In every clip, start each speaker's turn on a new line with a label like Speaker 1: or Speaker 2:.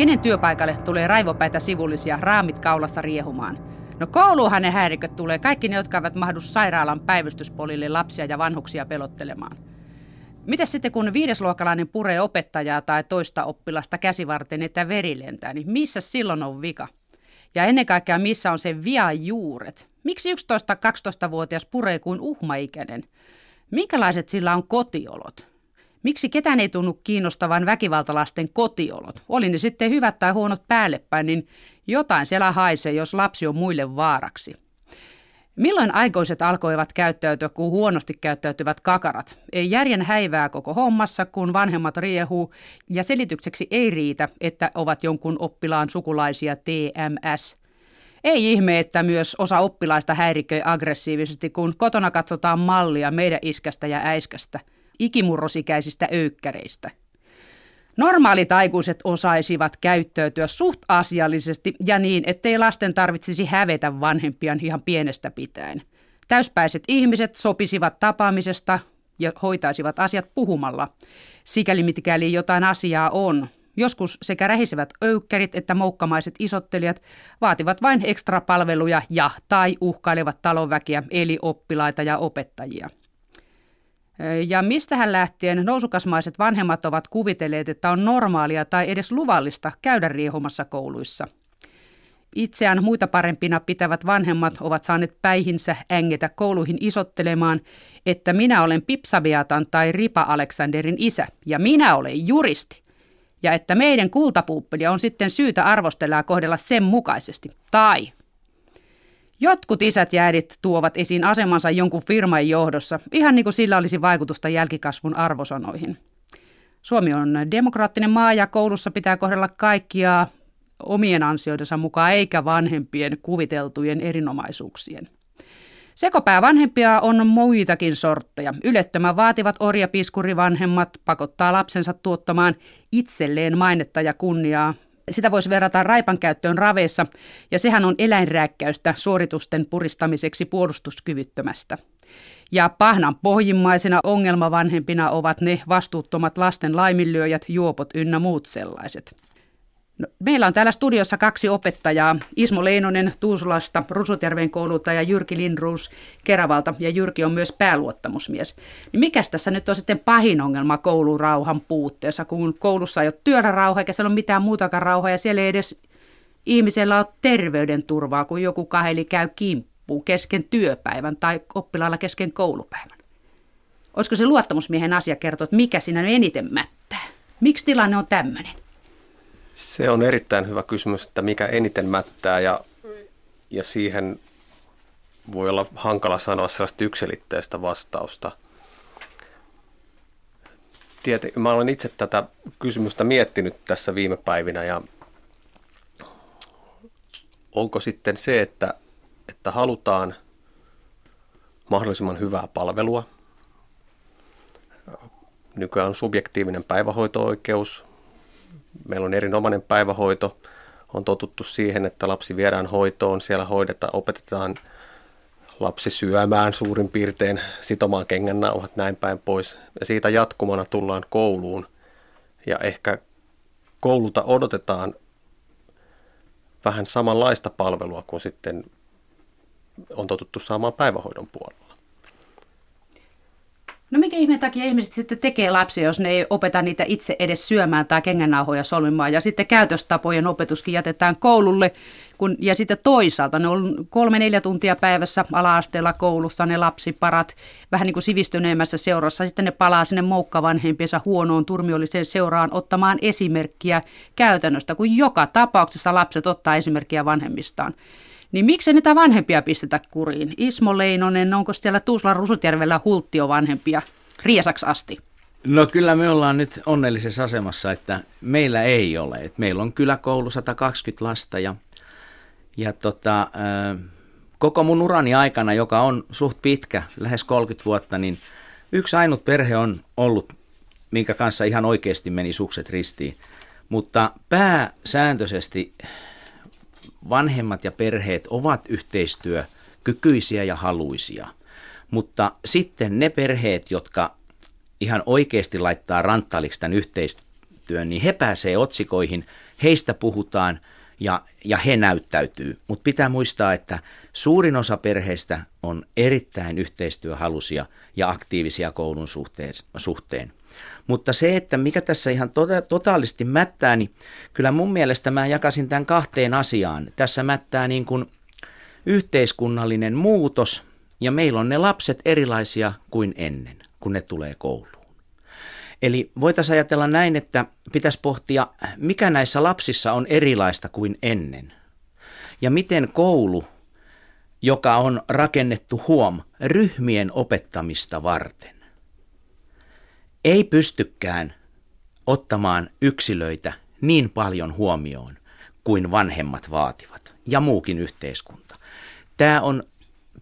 Speaker 1: Kenen työpaikalle tulee raivopäitä sivullisia raamit kaulassa riehumaan? No kouluuhan ne häiriköt tulee, kaikki ne, jotka eivät mahdu sairaalan päivystyspolille lapsia ja vanhuksia pelottelemaan. Miten sitten kun viidesluokkalainen puree opettajaa tai toista oppilasta käsivarten, että veri lentää, niin missä silloin on vika? Ja ennen kaikkea missä on se vian juuret? Miksi 11-12-vuotias puree kuin uhmaikäinen? Minkälaiset sillä on kotiolot? Miksi ketään ei tunnu kiinnostavan väkivaltalasten kotiolot? Oli ne sitten hyvät tai huonot päällepäin, niin jotain siellä haisee, jos lapsi on muille vaaraksi. Milloin aikoiset alkoivat käyttäytyä kuin huonosti käyttäytyvät kakarat? Ei järjen häivää koko hommassa, kun vanhemmat riehuu, ja selitykseksi ei riitä, että ovat jonkun oppilaan sukulaisia TMS. Ei ihme, että myös osa oppilaista häiriköi aggressiivisesti, kun kotona katsotaan mallia meidän iskästä ja äiskästä, ikimurrosikäisistä öykkäreistä. Normaalit aikuiset osaisivat käyttäytyä suht asiallisesti ja niin, ettei lasten tarvitsisi hävetä vanhempiaan ihan pienestä pitäen. Täyspäiset ihmiset sopisivat tapaamisesta ja hoitaisivat asiat puhumalla, sikäli mitkäli jotain asiaa on. Joskus sekä rähisevät öykkärit että moukkamaiset isottelijat vaativat vain ekstra palveluja ja tai uhkailevat talonväkiä eli oppilaita ja opettajia. Ja mistähän lähtien nousukasmaiset vanhemmat ovat kuvitelleet, että on normaalia tai edes luvallista käydä riehumassa kouluissa. Itseään muita parempina pitävät vanhemmat ovat saaneet päihinsä ängetä kouluihin isottelemaan, että minä olen Pipsaviatan tai Ripa Aleksanderin isä ja minä olen juristi. Ja että meidän kultapuuppelia on sitten syytä arvostella ja kohdella sen mukaisesti. Tai Jotkut isät ja äidit tuovat esiin asemansa jonkun firman johdossa, ihan niin kuin sillä olisi vaikutusta jälkikasvun arvosanoihin. Suomi on demokraattinen maa ja koulussa pitää kohdella kaikkia omien ansioidensa mukaan eikä vanhempien kuviteltujen erinomaisuuksien. Sekopää vanhempia on muitakin sortteja. Ylettömän vaativat orjapiskurivanhemmat pakottaa lapsensa tuottamaan itselleen mainetta ja kunniaa sitä voisi verrata raipan käyttöön raveissa, ja sehän on eläinrääkkäystä suoritusten puristamiseksi puolustuskyvyttömästä. Ja pahnan pohjimmaisena ongelmavanhempina ovat ne vastuuttomat lasten laiminlyöjät, juopot ynnä muut sellaiset. No, meillä on täällä studiossa kaksi opettajaa. Ismo Leinonen Tuusulasta, Rusutjärven koululta ja Jyrki Lindruus Keravalta. Ja Jyrki on myös pääluottamusmies. Niin mikäs tässä nyt on sitten pahin ongelma koulurauhan puutteessa, kun koulussa ei ole työllä rauha eikä siellä ole mitään muutakaan rauhaa ja siellä ei edes ihmisellä ole terveyden turvaa, kun joku kaheli käy kimppuun kesken työpäivän tai oppilaalla kesken koulupäivän. Olisiko se luottamusmiehen asia kertoa, että mikä siinä eniten mättää? Miksi tilanne on tämmöinen?
Speaker 2: Se on erittäin hyvä kysymys, että mikä eniten mättää ja, ja siihen voi olla hankala sanoa sellaista yksilitteistä vastausta. Tiety, mä olen itse tätä kysymystä miettinyt tässä viime päivinä ja onko sitten se, että, että halutaan mahdollisimman hyvää palvelua. Nykyään on subjektiivinen päivähoito-oikeus, Meillä on erinomainen päivähoito. On totuttu siihen, että lapsi viedään hoitoon, siellä hoidetaan, opetetaan lapsi syömään suurin piirtein, sitomaan kengännauhat, näin päin pois. Ja siitä jatkumana tullaan kouluun. Ja ehkä koululta odotetaan vähän samanlaista palvelua kuin sitten on totuttu saamaan päivähoidon puolella.
Speaker 1: No mikä ihmeen takia ihmiset sitten tekee lapsia, jos ne ei opeta niitä itse edes syömään tai kengännauhoja solmimaan. Ja sitten käytöstapojen opetuskin jätetään koululle. Kun, ja sitten toisaalta ne on kolme-neljä tuntia päivässä ala-asteella koulussa ne lapsiparat vähän niin kuin sivistyneemmässä seurassa. Sitten ne palaa sinne moukkavanhempiensa huonoon turmiolliseen seuraan ottamaan esimerkkiä käytännöstä, kun joka tapauksessa lapset ottaa esimerkkiä vanhemmistaan. Niin miksi niitä vanhempia pistetä kuriin? Ismo Leinonen, onko siellä Tuuslan Rusutjärvellä hulttio vanhempia riesaks asti?
Speaker 3: No kyllä me ollaan nyt onnellisessa asemassa, että meillä ei ole. Et meillä on kyllä koulu 120 lasta ja, ja tota, koko mun urani aikana, joka on suht pitkä, lähes 30 vuotta, niin yksi ainut perhe on ollut, minkä kanssa ihan oikeasti meni sukset ristiin. Mutta pääsääntöisesti vanhemmat ja perheet ovat yhteistyökykyisiä ja haluisia. Mutta sitten ne perheet, jotka ihan oikeasti laittaa ranttaliksi tämän yhteistyön niin he pääsee otsikoihin, heistä puhutaan ja, ja he näyttäytyy. Mutta pitää muistaa, että suurin osa perheistä on erittäin yhteistyöhalusia ja aktiivisia koulun suhteen. suhteen. Mutta se, että mikä tässä ihan tota, totaalisti mättää, niin kyllä mun mielestä mä jakasin tämän kahteen asiaan. Tässä mättää niin kuin yhteiskunnallinen muutos ja meillä on ne lapset erilaisia kuin ennen, kun ne tulee kouluun. Eli voitaisiin ajatella näin, että pitäisi pohtia, mikä näissä lapsissa on erilaista kuin ennen. Ja miten koulu, joka on rakennettu huom ryhmien opettamista varten, ei pystykään ottamaan yksilöitä niin paljon huomioon kuin vanhemmat vaativat ja muukin yhteiskunta. Tämä on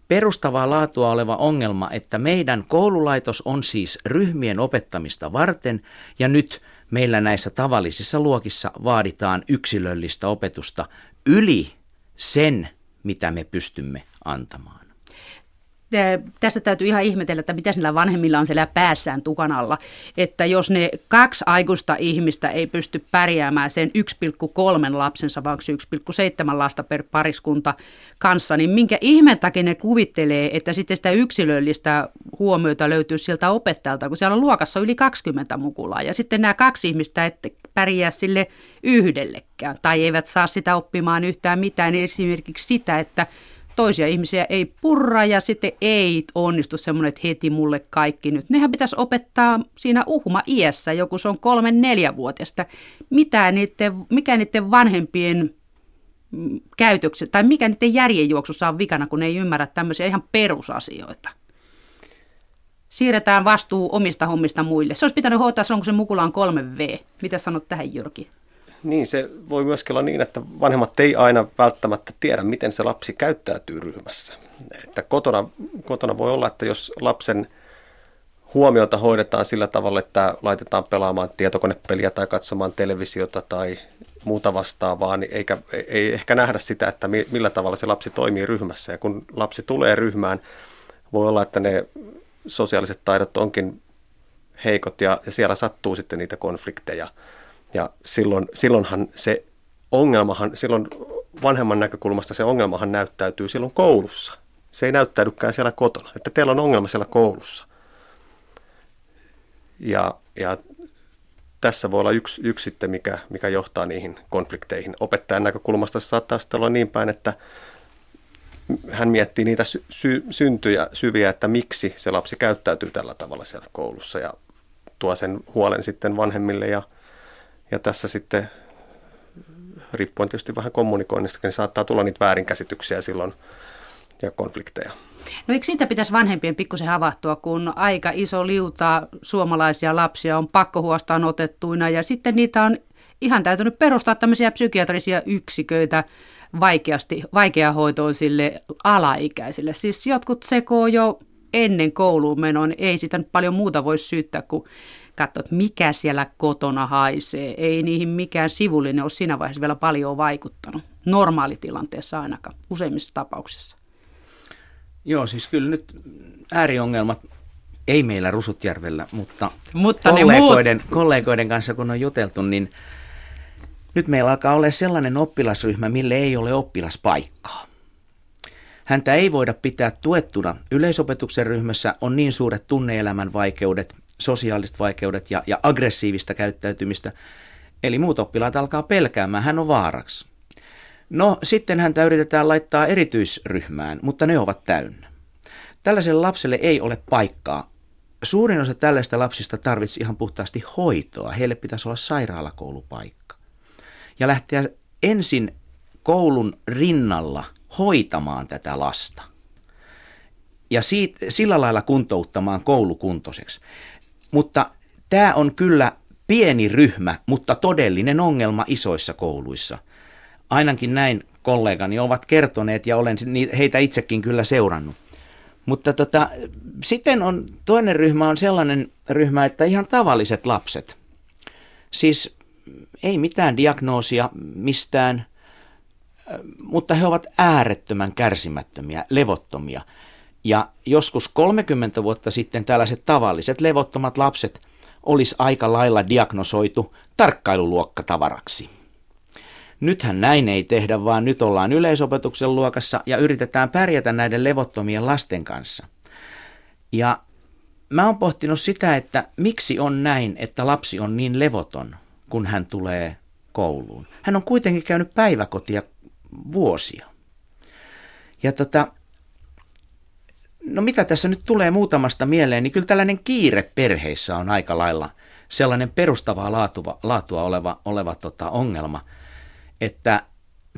Speaker 3: perustavaa laatua oleva ongelma, että meidän koululaitos on siis ryhmien opettamista varten ja nyt meillä näissä tavallisissa luokissa vaaditaan yksilöllistä opetusta yli sen, mitä me pystymme antamaan
Speaker 1: tässä täytyy ihan ihmetellä, että mitä sillä vanhemmilla on siellä päässään tukan alla. Että jos ne kaksi aikuista ihmistä ei pysty pärjäämään sen 1,3 lapsensa, vaan 1,7 lasta per pariskunta kanssa, niin minkä ihmeen takia ne kuvittelee, että sitten sitä yksilöllistä huomiota löytyy sieltä opettajalta, kun siellä on luokassa yli 20 mukulaa. Ja sitten nämä kaksi ihmistä että pärjää sille yhdellekään tai eivät saa sitä oppimaan yhtään mitään. Esimerkiksi sitä, että toisia ihmisiä ei purra ja sitten ei onnistu semmoinen, että heti mulle kaikki nyt. Nehän pitäisi opettaa siinä uhma iässä, joku se on kolme neljävuotiasta. Mitä niiden, mikä niiden vanhempien mm, käytökset tai mikä niiden järjenjuoksussa on vikana, kun ne ei ymmärrä tämmöisiä ihan perusasioita. Siirretään vastuu omista hommista muille. Se olisi pitänyt hoitaa silloin, kun se mukula on 3V. Mitä sanot tähän, Jyrki?
Speaker 2: Niin, se voi myöskin olla niin, että vanhemmat ei aina välttämättä tiedä, miten se lapsi käyttäytyy ryhmässä. Että kotona, kotona voi olla, että jos lapsen huomiota hoidetaan sillä tavalla, että laitetaan pelaamaan tietokonepeliä tai katsomaan televisiota tai muuta vastaavaa, niin eikä, ei ehkä nähdä sitä, että millä tavalla se lapsi toimii ryhmässä. Ja kun lapsi tulee ryhmään, voi olla, että ne sosiaaliset taidot onkin heikot ja, ja siellä sattuu sitten niitä konflikteja – ja silloin, silloinhan se ongelmahan, silloin vanhemman näkökulmasta se ongelmahan näyttäytyy silloin koulussa. Se ei näyttäydykään siellä kotona, että teillä on ongelma siellä koulussa. Ja, ja tässä voi olla yksi, yksi sitten, mikä, mikä johtaa niihin konflikteihin. Opettajan näkökulmasta se saattaa sitten olla niin päin, että hän miettii niitä sy- sy- syntyjä, syviä, että miksi se lapsi käyttäytyy tällä tavalla siellä koulussa ja tuo sen huolen sitten vanhemmille ja – ja tässä sitten, riippuen tietysti vähän kommunikoinnista, niin saattaa tulla niitä väärinkäsityksiä silloin ja konflikteja.
Speaker 1: No eikö siitä pitäisi vanhempien pikkusen havahtua, kun aika iso liuta suomalaisia lapsia on pakkohuostaan otettuina ja sitten niitä on ihan täytynyt perustaa tämmöisiä psykiatrisia yksiköitä vaikeasti, vaikeahoitoisille alaikäisille. Siis jotkut sekoo jo ennen kouluun menoon, ei sitä nyt paljon muuta voi syyttää kuin katsoa, että mikä siellä kotona haisee. Ei niihin mikään sivullinen ole siinä vaiheessa vielä paljon vaikuttanut. Normaalitilanteessa ainakaan, useimmissa tapauksissa.
Speaker 3: Joo, siis kyllä nyt ääriongelmat ei meillä Rusutjärvellä, mutta,
Speaker 1: mutta
Speaker 3: kollegoiden, muut... kollegoiden kanssa kun on juteltu, niin nyt meillä alkaa olla sellainen oppilasryhmä, mille ei ole oppilaspaikkaa. Häntä ei voida pitää tuettuna. Yleisopetuksen ryhmässä on niin suuret tunneelämän vaikeudet, sosiaaliset vaikeudet ja, ja aggressiivista käyttäytymistä. Eli muut oppilaat alkaa pelkäämään, hän on vaaraksi. No sitten häntä yritetään laittaa erityisryhmään, mutta ne ovat täynnä. Tällaiselle lapselle ei ole paikkaa. Suurin osa tällaista lapsista tarvitsisi ihan puhtaasti hoitoa. Heille pitäisi olla sairaalakoulupaikka. Ja lähteä ensin koulun rinnalla hoitamaan tätä lasta. Ja siitä, sillä lailla kuntouttamaan koulukuntoiseksi. Mutta tämä on kyllä pieni ryhmä, mutta todellinen ongelma isoissa kouluissa. Ainakin näin kollegani ovat kertoneet ja olen heitä itsekin kyllä seurannut. Mutta tota, sitten on toinen ryhmä on sellainen ryhmä, että ihan tavalliset lapset. Siis ei mitään diagnoosia mistään, mutta he ovat äärettömän kärsimättömiä, levottomia. Ja joskus 30 vuotta sitten tällaiset tavalliset levottomat lapset olisi aika lailla diagnosoitu tarkkailuluokkatavaraksi. Nythän näin ei tehdä, vaan nyt ollaan yleisopetuksen luokassa ja yritetään pärjätä näiden levottomien lasten kanssa. Ja mä oon pohtinut sitä, että miksi on näin, että lapsi on niin levoton, kun hän tulee kouluun. Hän on kuitenkin käynyt päiväkotia vuosia. Ja tota, no mitä tässä nyt tulee muutamasta mieleen, niin kyllä tällainen kiire perheissä on aika lailla sellainen perustavaa laatua, laatua oleva, oleva tota ongelma, että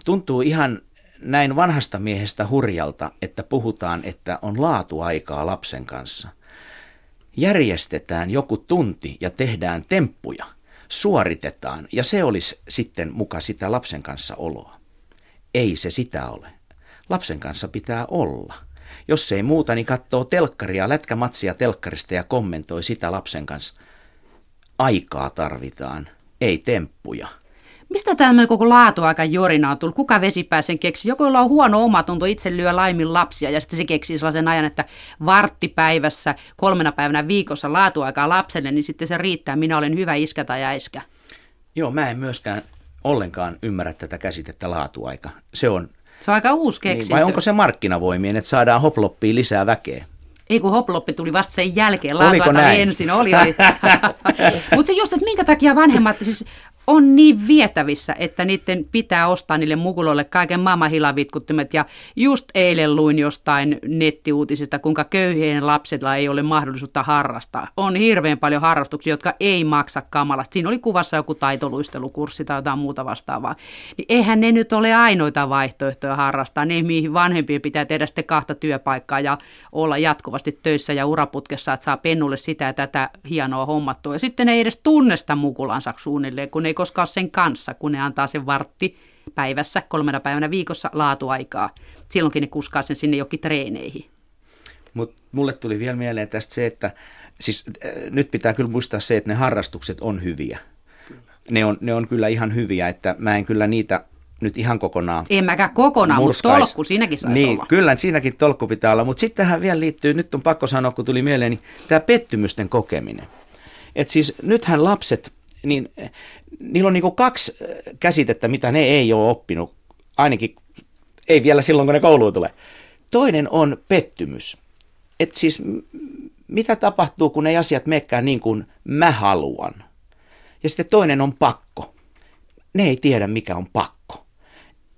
Speaker 3: tuntuu ihan näin vanhasta miehestä hurjalta, että puhutaan, että on laatuaikaa lapsen kanssa. Järjestetään joku tunti ja tehdään temppuja, suoritetaan ja se olisi sitten muka sitä lapsen kanssa oloa. Ei se sitä ole. Lapsen kanssa pitää olla. Jos ei muuta, niin katsoo telkkaria, lätkämatsia telkkarista ja kommentoi sitä lapsen kanssa. Aikaa tarvitaan, ei temppuja.
Speaker 1: Mistä tämmöinen koko laatuaika jorina on tullut? Kuka vesipää sen keksi? Joku, jolla on huono omatunto, itse lyö laimin lapsia ja sitten se keksii sellaisen ajan, että varttipäivässä, kolmena päivänä viikossa laatuaikaa lapselle, niin sitten se riittää. Minä olen hyvä iskä tai äiskä.
Speaker 3: Joo, mä en myöskään ollenkaan ymmärrä tätä käsitettä laatuaika. Se on...
Speaker 1: Se on aika uusi keksintö.
Speaker 3: Niin, vai onko se markkinavoimien, että saadaan hoploppiin lisää väkeä?
Speaker 1: Ei kun hoploppi tuli vasta sen jälkeen, laatuaika ensin, oli, oli. Mutta se just, että minkä takia vanhemmat, siis on niin vietävissä, että niiden pitää ostaa niille mukuloille kaiken maailman hilavitkuttimet. Ja just eilen luin jostain nettiuutisista, kuinka köyhien lapsilla ei ole mahdollisuutta harrastaa. On hirveän paljon harrastuksia, jotka ei maksa kamalasti. Siinä oli kuvassa joku taitoluistelukurssi tai jotain muuta vastaavaa. Niin eihän ne nyt ole ainoita vaihtoehtoja harrastaa. Ne, mihin vanhempien pitää tehdä sitten kahta työpaikkaa ja olla jatkuvasti töissä ja uraputkessa, että saa pennulle sitä ja tätä hienoa hommattua. Ja sitten ne ei edes tunne sitä mukulansa suunnilleen, kun ne ei koskaan ole sen kanssa, kun ne antaa sen vartti päivässä, kolmena päivänä viikossa laatuaikaa. Silloinkin ne kuskaa sen sinne jokin treeneihin.
Speaker 3: Mutta mulle tuli vielä mieleen tästä se, että siis äh, nyt pitää kyllä muistaa se, että ne harrastukset on hyviä. Ne on, ne on kyllä ihan hyviä, että mä en kyllä niitä nyt ihan kokonaan
Speaker 1: En mäkään kokonaan, mutta tolkku siinäkin saisi
Speaker 3: niin,
Speaker 1: olla.
Speaker 3: Kyllä, siinäkin tolkku pitää olla, mutta sitten tähän vielä liittyy, nyt on pakko sanoa, kun tuli mieleen, niin tämä pettymysten kokeminen. Et siis nythän lapset, niin niillä on niinku kaksi äh, käsitettä, mitä ne ei ole oppinut, ainakin ei vielä silloin, kun ne kouluun tulee. Toinen on pettymys. Et siis mitä tapahtuu, kun ei asiat menekään niin kuin mä haluan. Ja sitten toinen on pakko. Ne ei tiedä, mikä on pakko.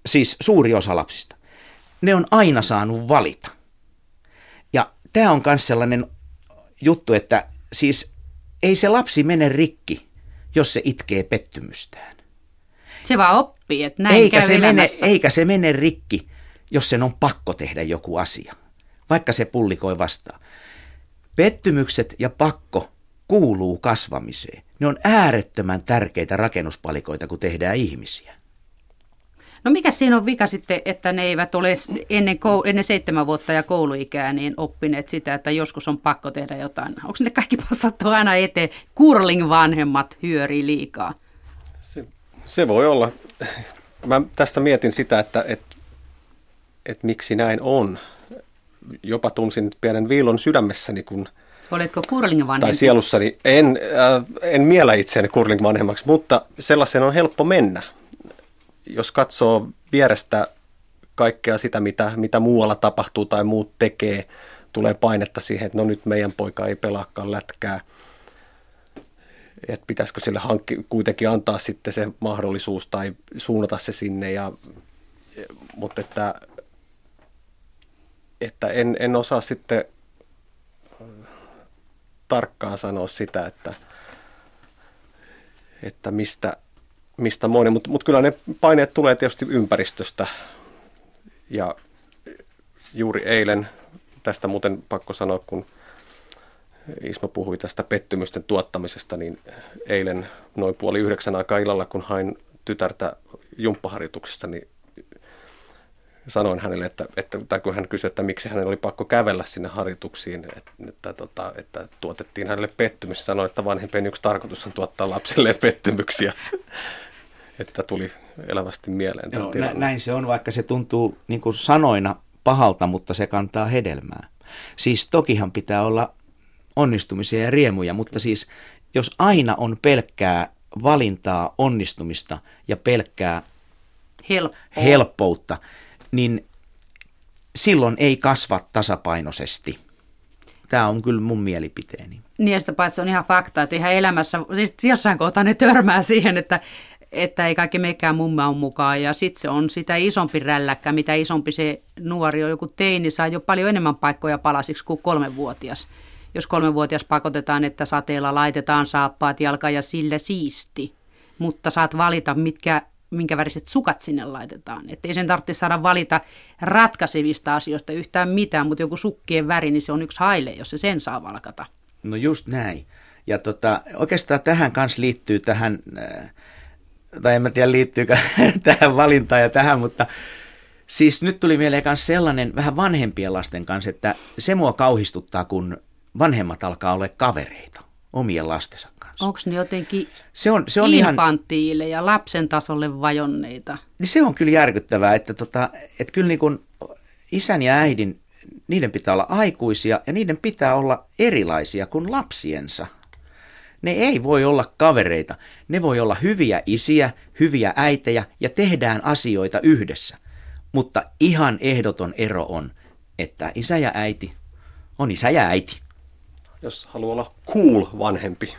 Speaker 3: Siis suuri osa lapsista. Ne on aina saanut valita. Ja tämä on myös sellainen juttu, että siis ei se lapsi mene rikki, jos se itkee pettymystään.
Speaker 1: Se vaan oppii, että näin
Speaker 3: Eikä
Speaker 1: käy
Speaker 3: se, mene, eikä se mene rikki, jos sen on pakko tehdä joku asia, vaikka se pullikoi vastaan. Pettymykset ja pakko kuuluu kasvamiseen. Ne on äärettömän tärkeitä rakennuspalikoita, kun tehdään ihmisiä.
Speaker 1: No mikä siinä on vika sitten, että ne eivät ole ennen, kou- ennen seitsemän vuotta ja kouluikää niin oppineet sitä, että joskus on pakko tehdä jotain. Onko ne kaikki passattu aina eteen? Kurling-vanhemmat hyörii liikaa.
Speaker 2: Se, se voi olla. Mä tässä mietin sitä, että et, et miksi näin on. Jopa tunsin pienen viilon sydämessäni, kun,
Speaker 1: Oletko kurling-vanhempi?
Speaker 2: tai sielussani. En, äh, en miellä itseäni curling-vanhemmaksi, mutta sellaisen on helppo mennä. Jos katsoo vierestä kaikkea sitä, mitä, mitä muualla tapahtuu tai muut tekee, tulee painetta siihen, että no nyt meidän poika ei pelaakaan lätkää. Että pitäisikö sille hankki, kuitenkin antaa sitten se mahdollisuus tai suunnata se sinne. Ja, mutta että, että en, en osaa sitten tarkkaan sanoa sitä, että, että mistä, mistä moni, mutta mut kyllä ne paineet tulee tietysti ympäristöstä. Ja juuri eilen, tästä muuten pakko sanoa, kun Ismo puhui tästä pettymysten tuottamisesta, niin eilen noin puoli yhdeksän aikaa illalla, kun hain tytärtä jumppaharjoituksesta, niin sanoin hänelle, että, että, tai kun hän kysyi, että miksi hänellä oli pakko kävellä sinne harjoituksiin, että, että, tota, että tuotettiin hänelle pettymys. Sanoin, että vanhempien yksi tarkoitus on tuottaa lapsille pettymyksiä. että tuli elävästi mieleen
Speaker 3: Joo, nä- näin se on, vaikka se tuntuu niin kuin sanoina pahalta, mutta se kantaa hedelmää. Siis tokihan pitää olla onnistumisia ja riemuja, mutta siis jos aina on pelkkää valintaa, onnistumista ja pelkkää
Speaker 1: Helppoa.
Speaker 3: helppoutta, niin silloin ei kasva tasapainoisesti. Tämä on kyllä mun mielipiteeni.
Speaker 1: Niin sitä paitsi on ihan fakta, että ihan elämässä, siis jossain kohtaa ne törmää siihen, että, että ei kaikki mekään mumma on mukaan. Ja sitten se on sitä isompi rälläkkä, mitä isompi se nuori on. Joku teini saa jo paljon enemmän paikkoja palasiksi kuin kolmenvuotias. Jos kolmenvuotias pakotetaan, että sateella laitetaan saappaat jalka ja sillä siisti. Mutta saat valita, mitkä, minkä väriset sukat sinne laitetaan. Että ei sen tarvitse saada valita ratkaisevista asioista yhtään mitään, mutta joku sukkien väri, niin se on yksi haile, jos se sen saa valkata.
Speaker 3: No just näin. Ja tota, oikeastaan tähän kanssa liittyy tähän, äh, tai en mä tiedä liittyykö tähän valintaan ja tähän, mutta siis nyt tuli mieleen myös sellainen vähän vanhempien lasten kanssa, että se mua kauhistuttaa, kun vanhemmat alkaa olla kavereita omien lastensa kanssa.
Speaker 1: Onko ne jotenkin
Speaker 3: Se on, se on ihan,
Speaker 1: infantiileja, ja lapsen tasolle vajonneita?
Speaker 3: niin se on kyllä järkyttävää, että, tota, että kyllä niin kuin isän ja äidin, niiden pitää olla aikuisia ja niiden pitää olla erilaisia kuin lapsiensa. Ne ei voi olla kavereita. Ne voi olla hyviä isiä, hyviä äitejä ja tehdään asioita yhdessä. Mutta ihan ehdoton ero on, että isä ja äiti on isä ja äiti.
Speaker 2: Jos haluaa olla cool vanhempi.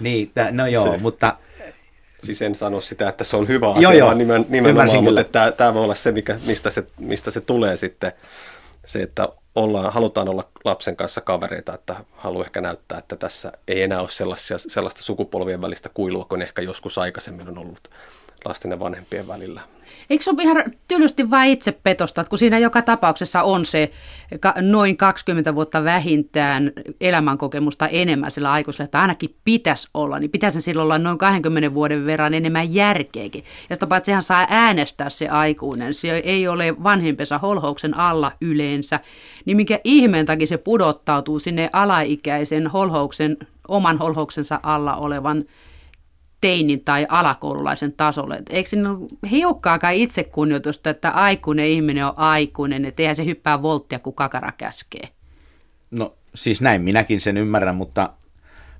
Speaker 3: Niin, tä, no joo,
Speaker 2: Se.
Speaker 3: mutta
Speaker 2: Siis en sano sitä, että se on hyvä
Speaker 3: Joo,
Speaker 2: asia,
Speaker 3: joo.
Speaker 2: vaan nimen, nimenomaan, mutta tämä, tämä voi olla se, mikä, mistä, se, mistä se tulee sitten. Se, että ollaan, halutaan olla lapsen kanssa kavereita, että haluaa ehkä näyttää, että tässä ei enää ole sellaisia, sellaista sukupolvien välistä kuilua, kuin ehkä joskus aikaisemmin on ollut lasten ja vanhempien välillä.
Speaker 1: Eikö se ole ihan tylysti vain itsepetosta, että kun siinä joka tapauksessa on se noin 20 vuotta vähintään elämänkokemusta enemmän sillä aikuisella, että ainakin pitäisi olla, niin pitäisi silloin olla noin 20 vuoden verran enemmän järkeäkin. Ja sitä paitsi sehän saa äänestää se aikuinen, se ei ole vanhempensa holhouksen alla yleensä, niin mikä ihmeen takia se pudottautuu sinne alaikäisen holhouksen, oman holhouksensa alla olevan teinin tai alakoululaisen tasolle. Et eikö siinä ole hiukkaakaan itsekunnioitusta, että aikuinen ihminen on aikuinen, että eihän se hyppää volttia, kun kakara käskee.
Speaker 3: No siis näin minäkin sen ymmärrän, mutta,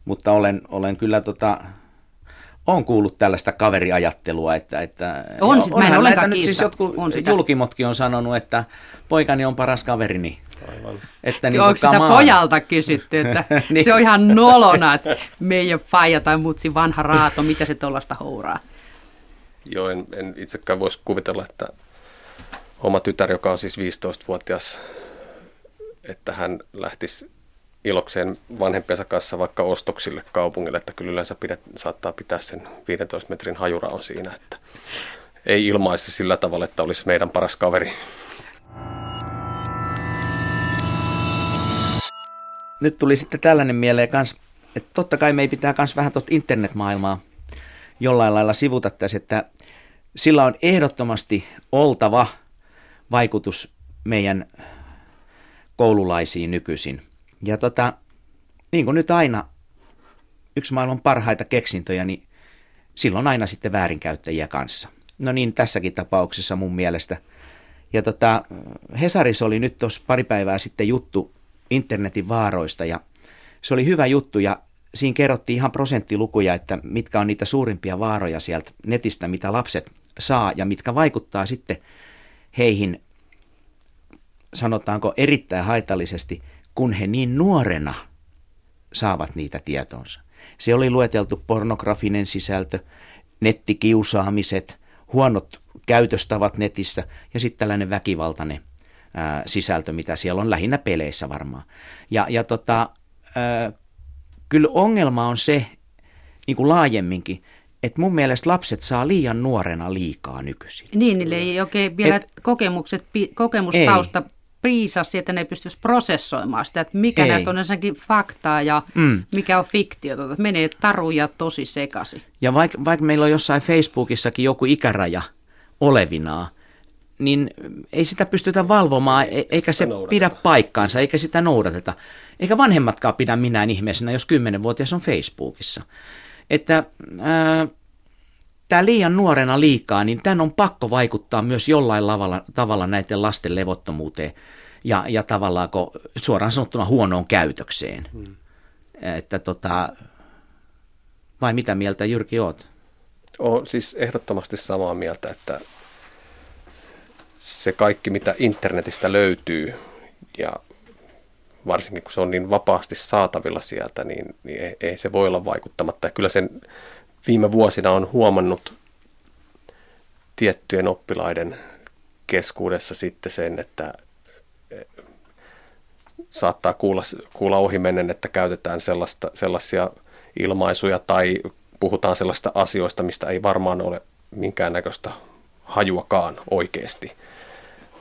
Speaker 3: mutta olen, olen kyllä tota, on kuullut tällaista kaveriajattelua, että, että
Speaker 1: On, sit mä en
Speaker 3: näitä nyt siis jotkut
Speaker 1: On sitä.
Speaker 3: julkimotkin on sanonut, että poikani on paras kaverini.
Speaker 2: Aivan.
Speaker 3: Että
Speaker 1: Niin Onko sitä
Speaker 3: on.
Speaker 1: pojalta kysytty, että
Speaker 3: Niin.
Speaker 1: se on ihan nolona, että meidän faija tai mutsi vanha raato, mitä se tuollaista houraa.
Speaker 2: Joo, en, en itsekään voisi kuvitella, että oma tytär, joka on siis 15-vuotias, että hän lähtisi ilokseen vanhempiensa kanssa vaikka ostoksille kaupungille, että kyllä yleensä pidet, saattaa pitää sen 15 metrin hajuraon siinä, että ei ilmaisi sillä tavalla, että olisi meidän paras kaveri.
Speaker 3: Nyt tuli sitten tällainen mieleen kans, että totta kai me ei pitää kans vähän tuota internetmaailmaa jollain lailla sivuta tässä, että sillä on ehdottomasti oltava vaikutus meidän koululaisiin nykyisin. Ja tota, niin kuin nyt aina yksi maailman parhaita keksintöjä, niin silloin aina sitten väärinkäyttäjiä kanssa. No niin, tässäkin tapauksessa mun mielestä. Ja tota, Hesaris oli nyt tuossa pari päivää sitten juttu internetin vaaroista ja se oli hyvä juttu ja siinä kerrottiin ihan prosenttilukuja, että mitkä on niitä suurimpia vaaroja sieltä netistä, mitä lapset saa ja mitkä vaikuttaa sitten heihin, sanotaanko erittäin haitallisesti, kun he niin nuorena saavat niitä tietonsa. Se oli lueteltu pornografinen sisältö, nettikiusaamiset, huonot käytöstavat netissä ja sitten tällainen väkivaltainen ää, sisältö, mitä siellä on lähinnä peleissä varmaan. Ja, ja tota, ää, kyllä ongelma on se, niin kuin laajemminkin, että mun mielestä lapset saa liian nuorena liikaa nykyisin.
Speaker 1: Niin, niille ei oikein vielä
Speaker 3: Et-
Speaker 1: kokemukset, kokemustausta piisasi, että ne pystyisi prosessoimaan sitä, että mikä
Speaker 3: Ei.
Speaker 1: näistä on ensinnäkin faktaa ja
Speaker 3: Mm.
Speaker 1: mikä on fiktiota. Että Menee taruja tosi sekasi.
Speaker 3: Ja vaikka, vaikka meillä on jossain Facebookissakin joku ikäraja olevinaa, niin ei sitä pystytä valvomaan, e- eikä se
Speaker 2: noudateta.
Speaker 3: pidä paikkaansa, eikä sitä noudateta. Eikä vanhemmatkaan pidä minään ihmeessä, jos 10-vuotias on Facebookissa. Että tämä liian nuorena liikaa, niin tämän on pakko vaikuttaa myös jollain lavalla, tavalla näiden lasten levottomuuteen. ja, ja tavallaan suoraan sanottuna huonoon käytökseen. Hmm. Että tota, vai mitä mieltä Jyrki oot?
Speaker 2: Olen siis ehdottomasti samaa mieltä, että se kaikki, mitä internetistä löytyy, ja varsinkin kun se on niin vapaasti saatavilla sieltä, niin, niin ei, ei se voi olla vaikuttamatta. Ja kyllä sen viime vuosina on huomannut tiettyjen oppilaiden keskuudessa sitten sen, että eh, saattaa kuulla, kuulla ohimennen, että käytetään sellaista, sellaisia ilmaisuja tai puhutaan sellaista asioista, mistä ei varmaan ole minkäännäköistä hajuakaan oikeasti.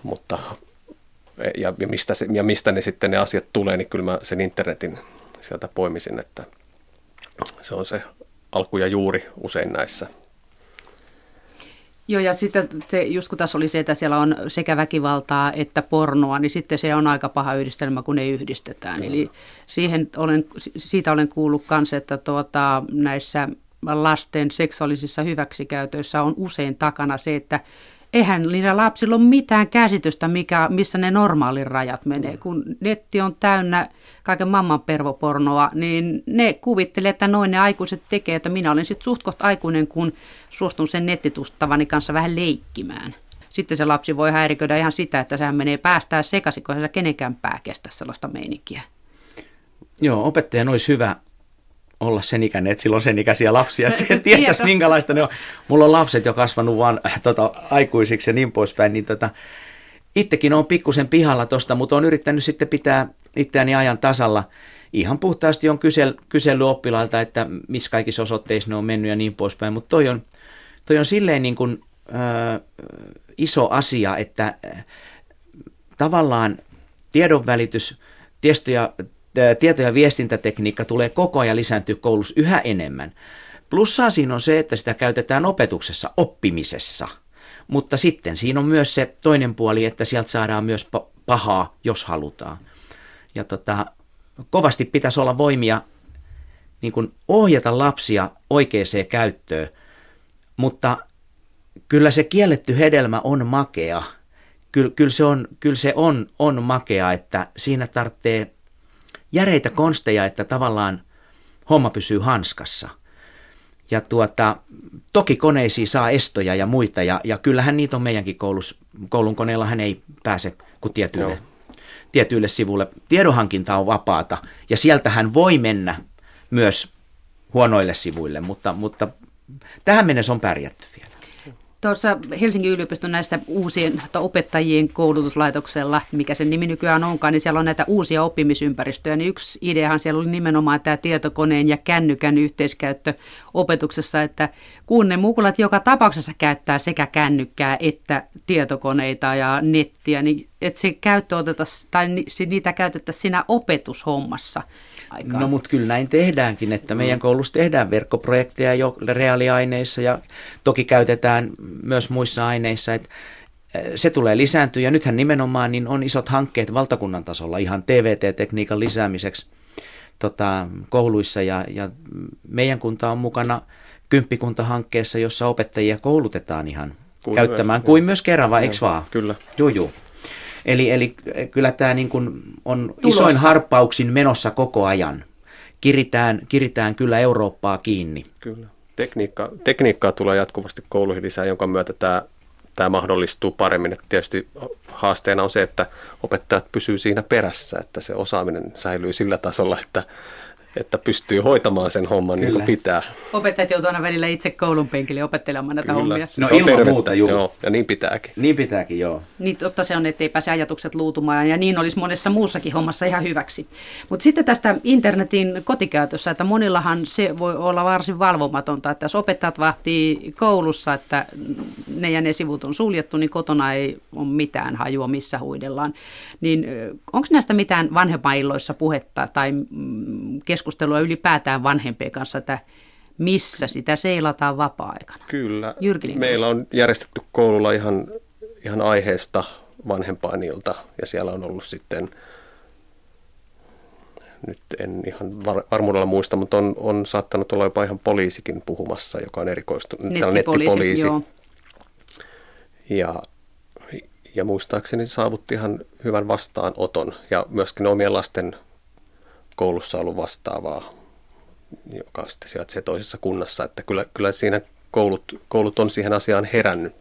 Speaker 2: Mutta ja, ja, mistä se, ja mistä ne sitten ne asiat tulee, niin kyllä mä sen internetin sieltä poimisin, että se on se alku ja juuri usein näissä.
Speaker 1: Joo, ja sitten se, just kun tässä oli se, että siellä on sekä väkivaltaa että pornoa, niin sitten se on aika paha yhdistelmä, kun ne yhdistetään. Eli siihen olen, siitä olen kuullut myös, että tuota, näissä lasten seksuaalisissa hyväksikäytöissä on usein takana se, että eihän niillä lapsilla ole mitään käsitystä, mikä, missä ne normaalin rajat menee. Kun netti on täynnä kaiken mamman pervopornoa, niin ne kuvittelee, että noin ne aikuiset tekee, että minä olen sitten suht aikuinen, kun suostun sen nettitustavani kanssa vähän leikkimään. Sitten se lapsi voi häiriköidä ihan sitä, että sehän menee päästään sekaisin, kun se kenenkään pää kestä sellaista meininkiä.
Speaker 3: Joo, opettajan olisi hyvä olla sen ikäinen, että silloin sen ikäisiä lapsia, että se tietäisi minkälaista ne on. Mulla on lapset jo kasvanut vaan äh, tota, aikuisiksi ja niin poispäin, niin tota, itsekin on pikkusen pihalla tosta, mutta on yrittänyt sitten pitää itseäni ajan tasalla. Ihan puhtaasti on kysel, kysellyt oppilailta, että missä kaikissa osoitteissa ne on mennyt ja niin poispäin, mutta toi on, toi on silleen niin kuin, äh, iso asia, että äh, tavallaan tiedonvälitys, tieto ja, tieto- ja viestintätekniikka tulee koko ajan lisääntyä koulussa yhä enemmän. Plussaa siinä on se, että sitä käytetään opetuksessa, oppimisessa. Mutta sitten siinä on myös se toinen puoli, että sieltä saadaan myös pahaa, jos halutaan. Ja tota, kovasti pitäisi olla voimia niin kuin ohjata lapsia oikeaan käyttöön, mutta kyllä se kielletty hedelmä on makea. Kyllä, kyllä se, on, kyllä se on, on makea, että siinä tarvitsee järeitä konsteja, että tavallaan homma pysyy hanskassa. Ja tuota, toki koneisiin saa estoja ja muita, ja, ja kyllähän niitä on meidänkin koulus, koulun koneella hän ei pääse kuin tietyille, tietyille sivuille. Tiedonhankinta on vapaata, ja sieltä hän voi mennä myös huonoille sivuille, mutta, mutta tähän mennessä on pärjätty vielä.
Speaker 1: Tuossa Helsingin yliopiston näissä uusien opettajien koulutuslaitoksella, mikä sen nimi nykyään onkaan, niin siellä on näitä uusia oppimisympäristöjä. Niin yksi ideahan siellä oli nimenomaan tämä tietokoneen ja kännykän yhteiskäyttö opetuksessa, että kun ne mukulat joka tapauksessa käyttää sekä kännykkää että tietokoneita ja nettiä, niin että se käyttö otettaisiin, tai niitä käytettäisiin siinä opetushommassa – aikaan.
Speaker 3: No mutta kyllä näin tehdäänkin, että meidän mm. koulussa tehdään verkkoprojekteja jo reaaliaineissa ja toki käytetään myös muissa aineissa, että eh, se tulee lisääntyä ja nythän nimenomaan niin on isot hankkeet valtakunnan tasolla ihan TVT-tekniikan lisäämiseksi tota, kouluissa ja, ja meidän kunta on mukana kymppikuntahankkeessa, jossa opettajia koulutetaan ihan kuin käyttämään, myös, kuin myös Kerava, eikö vaan?
Speaker 2: Kyllä.
Speaker 3: Juu, juu. Eli, eli kyllä tämä niin kuin on Tulossa. isoin harppauksin menossa koko ajan. Kiritään, kiritään kyllä Eurooppaa kiinni.
Speaker 2: Kyllä. Tekniikka, tekniikkaa tulee jatkuvasti kouluihin lisää, jonka myötä tämä, tämä mahdollistuu paremmin. Että tietysti haasteena on se, että opettajat pysyy siinä perässä, että se osaaminen säilyy sillä tasolla, että että pystyy hoitamaan sen homman Kyllä. niin kuin pitää.
Speaker 1: Opettajat joutuu aina välillä itse koulun penkille opettelemaan näitä Kyllä. hommia.
Speaker 3: No ilman terve. muuta, juu.
Speaker 2: Joo, ja niin pitääkin.
Speaker 3: Niin pitääkin, joo.
Speaker 1: Niin totta se on, ettei pääse ajatukset luutumaan, ja niin olisi monessa muussakin hommassa ihan hyväksi. Mutta sitten tästä internetin kotikäytössä, että monillahan se voi olla varsin valvomatonta, että jos opettajat vahtii koulussa, että ne ja ne sivut on suljettu, niin kotona ei ole mitään hajua, missä huidellaan. Niin onko näistä mitään vanhempailloissa puhetta tai mm, keskustelua ylipäätään vanhempien kanssa, että missä sitä seilataan vapaa-aikana?
Speaker 2: Kyllä. Meillä on järjestetty koululla ihan, ihan aiheesta vanhempainilta ja siellä on ollut sitten, nyt en ihan var, varmuudella muista, mutta on, on saattanut olla jopa ihan poliisikin puhumassa, joka on erikoistunut, nettipoliisi. nettipoliisi. Joo. Ja, ja muistaakseni saavutti ihan hyvän vastaanoton ja myöskin omien lasten koulussa ollut vastaavaa, joka sitten sijaitsee toisessa kunnassa. Että kyllä, kyllä siinä koulut, koulut on siihen asiaan herännyt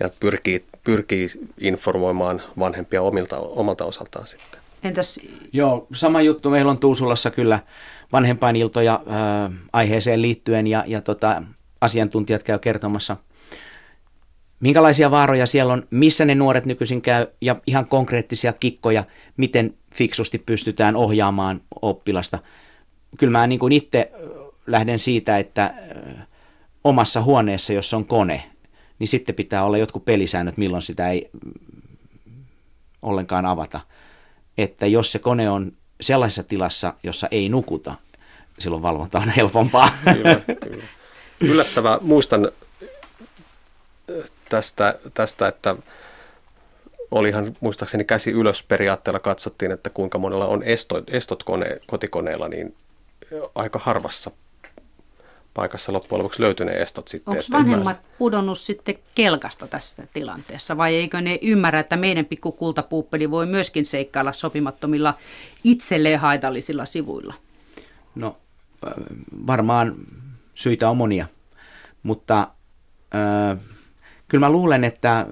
Speaker 2: ja pyrkii, pyrkii informoimaan vanhempia omilta, omalta osaltaan sitten.
Speaker 1: Entäs?
Speaker 3: Joo, sama juttu. Meillä on Tuusulassa kyllä vanhempainiltoja äh, aiheeseen liittyen ja, ja tota, asiantuntijat käy kertomassa, minkälaisia vaaroja siellä on, missä ne nuoret nykyisin käy ja ihan konkreettisia kikkoja, miten fiksusti pystytään ohjaamaan oppilasta. Kyllä mä niin kuin itse lähden siitä, että omassa huoneessa, jos on kone, niin sitten pitää olla jotkut pelisäännöt, milloin sitä ei ollenkaan avata. Että jos se kone on sellaisessa tilassa, jossa ei nukuta, silloin valvonta on helpompaa. Kyllä,
Speaker 2: kyllä. Yllättävää. Muistan tästä, tästä, että olihan muistaakseni käsi ylös periaatteella katsottiin, että kuinka monella on estot, estot kone, kotikoneella, niin aika harvassa paikassa loppujen lopuksi löytyy ne estot sitten.
Speaker 1: Onko vanhemmat pääse... pudonnut sitten kelkasta tässä tilanteessa vai eikö ne ymmärrä, että meidän pikku kultapuuppeli voi myöskin seikkailla sopimattomilla itselleen haitallisilla sivuilla?
Speaker 3: No varmaan syitä on monia, mutta äh, kyllä mä luulen, että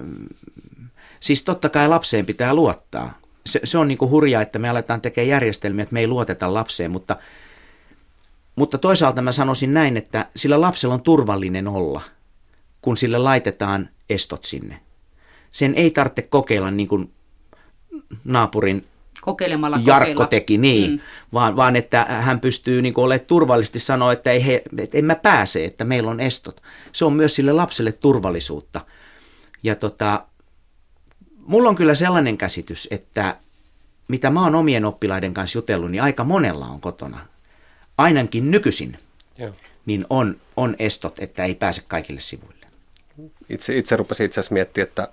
Speaker 3: siis totta kai lapseen pitää luottaa. Se, se on niin kuin hurjaa, että me aletaan tekemään järjestelmiä, että me ei luoteta lapseen, mutta, mutta toisaalta mä sanoisin näin, että sillä lapsella on turvallinen olla, kun sille laitetaan estot sinne. Sen ei tarvitse kokeilla niin kuin naapurin
Speaker 1: kokeilemalla
Speaker 3: Jarkko
Speaker 1: kokeilla.
Speaker 3: teki, niin, mm. vaan, vaan että hän pystyy niin olemaan turvallisesti sanoa, että, ei he, että en mä pääse, että meillä on estot. Se on myös sille lapselle turvallisuutta. Ja tota, mulla on kyllä sellainen käsitys, että mitä mä oon omien oppilaiden kanssa jutellut, niin aika monella on kotona, ainakin nykyisin, Joo. niin on, on estot, että ei pääse kaikille sivuille.
Speaker 2: Itse, itse rupesin itse asiassa miettimään, että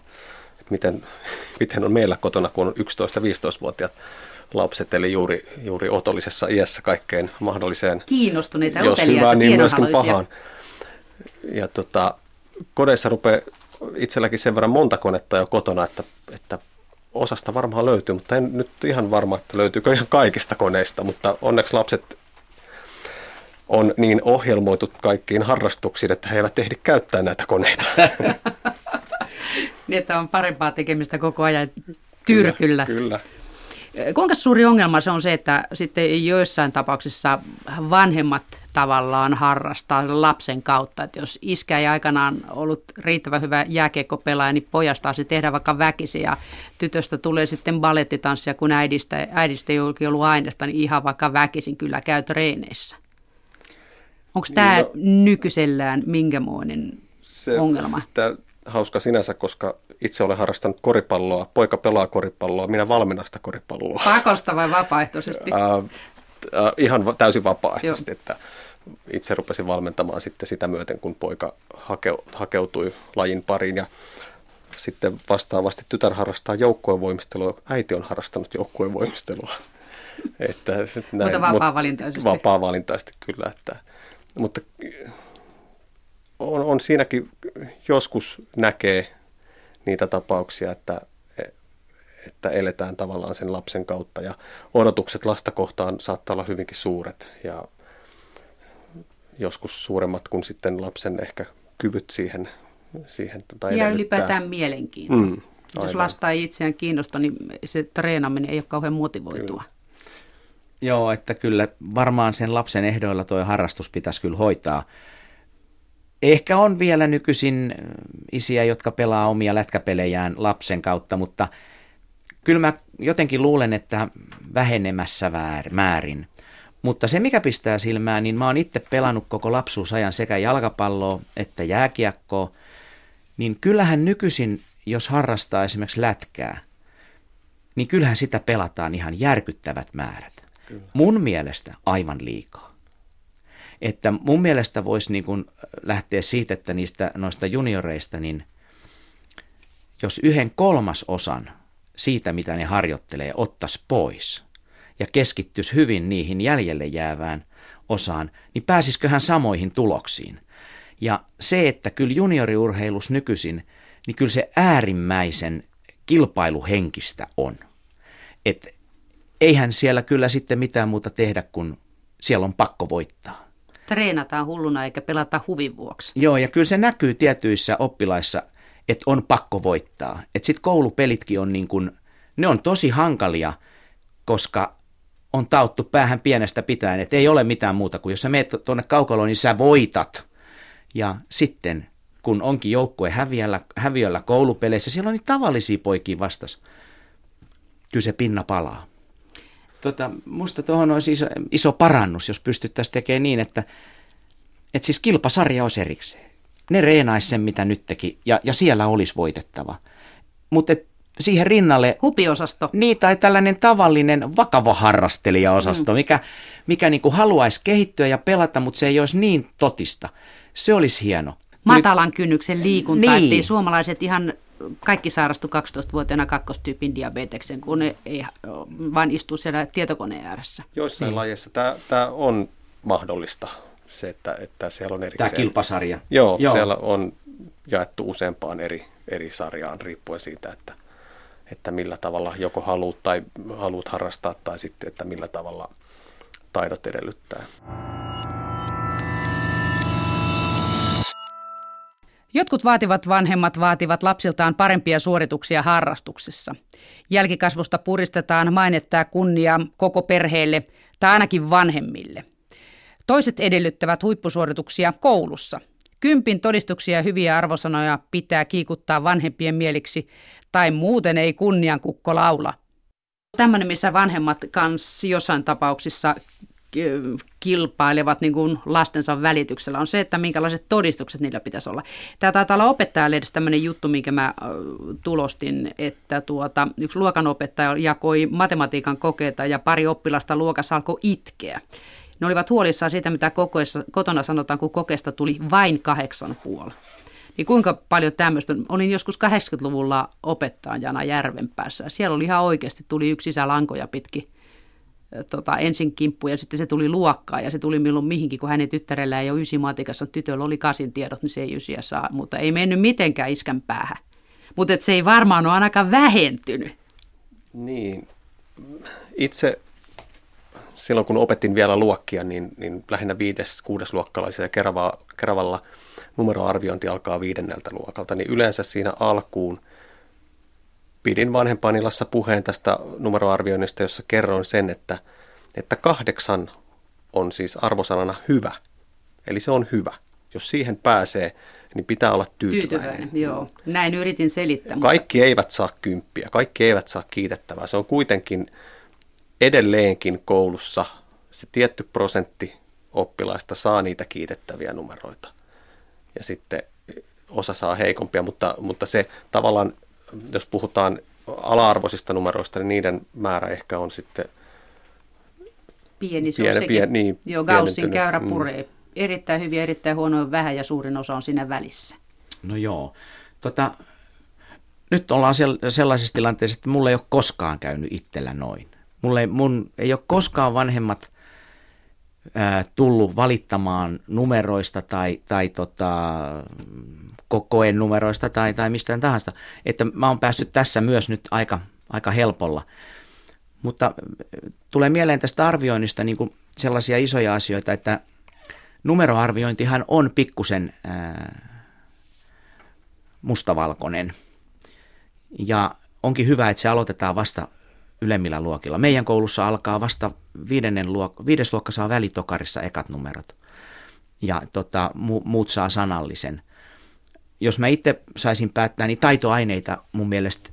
Speaker 2: miten, miten on meillä kotona, kun on 11-15-vuotiaat lapset, eli juuri, juuri otollisessa iässä kaikkeen mahdolliseen.
Speaker 1: Kiinnostuneita
Speaker 2: Jos hyvää, niin myöskin pahaan. Ja tota, kodeissa rupeaa itselläkin sen verran monta konetta jo kotona, että, että osasta varmaan löytyy, mutta en nyt ihan varma, että löytyykö ihan kaikista koneista, mutta onneksi lapset on niin ohjelmoitu kaikkiin harrastuksiin, että he eivät ehdi käyttää näitä koneita.
Speaker 1: niin, että on parempaa tekemistä koko ajan tyrkyllä.
Speaker 2: Kyllä,
Speaker 1: kyllä. Kuinka suuri ongelma se on se, että sitten joissain tapauksissa vanhemmat tavallaan harrastaa lapsen kautta. Että jos iskä ei aikanaan ollut riittävän hyvä jääkiekkopelaaja, niin pojasta se tehdä vaikka väkisi ja tytöstä tulee sitten balettitanssia, kun äidistä, äidistä ei ollut aineesta, niin ihan vaikka väkisin kyllä käy treeneissä. Onko tämä no, nykyisellään minkämoinen se, ongelma?
Speaker 2: Tämä hauska sinänsä, koska itse olen harrastanut koripalloa. Poika pelaa koripalloa, minä valmennan sitä koripalloa.
Speaker 1: Pakosta vai vapaaehtoisesti?
Speaker 2: äh, äh, ihan täysin vapaaehtoisesti, Joo. että itse rupesin valmentamaan sitten sitä myöten, kun poika hakeutui lajin pariin ja sitten vastaavasti tytär harrastaa joukkuevoimistelua, äiti on harrastanut joukkuevoimistelua.
Speaker 1: että, näin, mutta vapaa-valintaisesti.
Speaker 2: Vapaa-valintaisesti kyllä, että, mutta on, on siinäkin joskus näkee niitä tapauksia, että, että eletään tavallaan sen lapsen kautta ja odotukset lasta kohtaan saattaa olla hyvinkin suuret ja joskus suuremmat kuin sitten lapsen ehkä kyvyt siihen. siihen
Speaker 1: tota ja ylipäätään mielenkiinto. Mm, Jos lasta ei itseään kiinnosta, niin se treenaminen ei ole kauhean motivoitua. Kyllä.
Speaker 3: Joo, että kyllä varmaan sen lapsen ehdoilla tuo harrastus pitäisi kyllä hoitaa. Ehkä on vielä nykyisin isiä, jotka pelaa omia lätkäpelejään lapsen kautta, mutta kyllä mä jotenkin luulen, että vähenemässä määrin. Mutta se, mikä pistää silmään, niin mä oon itse pelannut koko lapsuusajan sekä jalkapalloa että jääkiekkoa, niin kyllähän nykyisin, jos harrastaa esimerkiksi lätkää, niin kyllähän sitä pelataan ihan järkyttävät määrät. Kyllä. Mun mielestä aivan liikaa. Että mun mielestä voisi niin kuin lähteä siitä, että niistä noista junioreista, niin jos yhden kolmas osan siitä, mitä ne harjoittelee, ottas pois ja keskittyisi hyvin niihin jäljelle jäävään osaan, niin pääsisikö hän samoihin tuloksiin. Ja se, että kyllä junioriurheilus nykyisin, niin kyllä se äärimmäisen kilpailuhenkistä on. Että eihän siellä kyllä sitten mitään muuta tehdä, kun siellä on pakko voittaa.
Speaker 1: Treenataan hulluna eikä pelata huvin vuoksi.
Speaker 3: Joo, ja kyllä se näkyy tietyissä oppilaissa, että on pakko voittaa. Että sitten koulupelitkin on niin kuin, ne on tosi hankalia, koska on tauttu päähän pienestä pitäen, että ei ole mitään muuta kuin jos sä meet tuonne kaukaloon, niin sä voitat. Ja sitten kun onkin joukkue häviöllä, häviöllä koulupeleissä, siellä on niitä tavallisia poikia vastas. Kyllä se pinna palaa. Tota, musta tuohon olisi iso, iso parannus, jos pystyttäisiin tekemään niin, että, että siis kilpasarja olisi erikseen. Ne reenaisi sen, mitä nyt teki, ja, ja siellä olisi voitettava. Mutta siihen rinnalle...
Speaker 1: Hupiosasto.
Speaker 3: Niin, tai tällainen tavallinen vakava harrastelijaosasto, mm. mikä, mikä niin kuin haluaisi kehittyä ja pelata, mutta se ei olisi niin totista. Se olisi hieno.
Speaker 1: Matalan kynnyksen liikunta, niin. ettei suomalaiset ihan kaikki sairastu 12-vuotiaana kakkostyypin diabeteksen, kun ne ei vain istuu siellä tietokoneen ääressä.
Speaker 2: Joissain niin. lajeissa tämä, tämä on mahdollista, se, että, että siellä on erikseen.
Speaker 3: Tämä kilpasarja.
Speaker 2: Joo, Joo, siellä on jaettu useampaan eri, eri sarjaan riippuen siitä, että, että millä tavalla joko haluat tai haluat harrastaa tai sitten, että millä tavalla taidot edellyttää.
Speaker 1: Jotkut vaativat vanhemmat vaativat lapsiltaan parempia suorituksia harrastuksissa. Jälkikasvusta puristetaan mainetta ja kunnia koko perheelle tai ainakin vanhemmille. Toiset edellyttävät huippusuorituksia koulussa. Kympin todistuksia ja hyviä arvosanoja pitää kiikuttaa vanhempien mieliksi tai muuten ei kunniankukko laula. Tämmöinen, missä vanhemmat kanssa jossain tapauksissa kilpailevat niin kuin lastensa välityksellä, on se, että minkälaiset todistukset niillä pitäisi olla. Tämä taitaa olla opettajalle edes tämmöinen juttu, minkä mä tulostin, että tuota, yksi luokanopettaja jakoi matematiikan kokeita ja pari oppilasta luokassa alkoi itkeä. Ne olivat huolissaan siitä, mitä kokeessa, kotona sanotaan, kun kokeesta tuli vain kahdeksan puoli. Niin kuinka paljon tämmöistä, olin joskus 80-luvulla opettajana Järvenpäässä. Siellä oli ihan oikeasti, tuli yksi sisälankoja pitkin tota, ensin kimppu ja sitten se tuli luokkaan ja se tuli milloin mihinkin, kun hänen tyttärellä ei ole ysi matikassa, tytöllä oli kasin tiedot, niin se ei ysiä saa, mutta ei mennyt mitenkään iskän päähän. Mutta se ei varmaan ole ainakaan vähentynyt.
Speaker 2: Niin, itse silloin kun opetin vielä luokkia, niin, niin lähinnä viides, kuudes luokkalaisia ja Keravalla, Keravalla numeroarviointi alkaa viidenneltä luokalta, niin yleensä siinä alkuun – pidin vanhempainilassa puheen tästä numeroarvioinnista, jossa kerroin sen, että, että kahdeksan on siis arvosanana hyvä. Eli se on hyvä. Jos siihen pääsee, niin pitää olla tyytyväinen. tyytyväinen
Speaker 1: joo. Näin yritin selittää.
Speaker 2: Kaikki mutta... eivät saa kymppiä, kaikki eivät saa kiitettävää. Se on kuitenkin edelleenkin koulussa se tietty prosentti oppilaista saa niitä kiitettäviä numeroita. Ja sitten osa saa heikompia, mutta, mutta se tavallaan jos puhutaan ala-arvoisista numeroista, niin niiden määrä ehkä on sitten
Speaker 1: pieni. Se pieni, on pieni, niin, Joo, Gaussin käyrä mm. puree. Mm. Erittäin hyvin, erittäin huono vähän ja suurin osa on siinä välissä.
Speaker 3: No joo. Tota, nyt ollaan sellaisessa tilanteessa, että mulla ei ole koskaan käynyt itsellä noin. Mulle ei, mun ei ole koskaan vanhemmat ää, tullut valittamaan numeroista tai, tai tota, koen numeroista tai, tai mistään tahansa, että mä oon päässyt tässä myös nyt aika, aika helpolla. Mutta äh, tulee mieleen tästä arvioinnista niin kuin sellaisia isoja asioita, että numeroarviointihan on pikkusen ää, äh, mustavalkoinen. Ja onkin hyvä, että se aloitetaan vasta ylemmillä luokilla. Meidän koulussa alkaa vasta viidennen luok- viides luokka saa välitokarissa ekat numerot. Ja tota, mu- muut saa sanallisen – jos mä itse saisin päättää, niin taitoaineita mun mielestä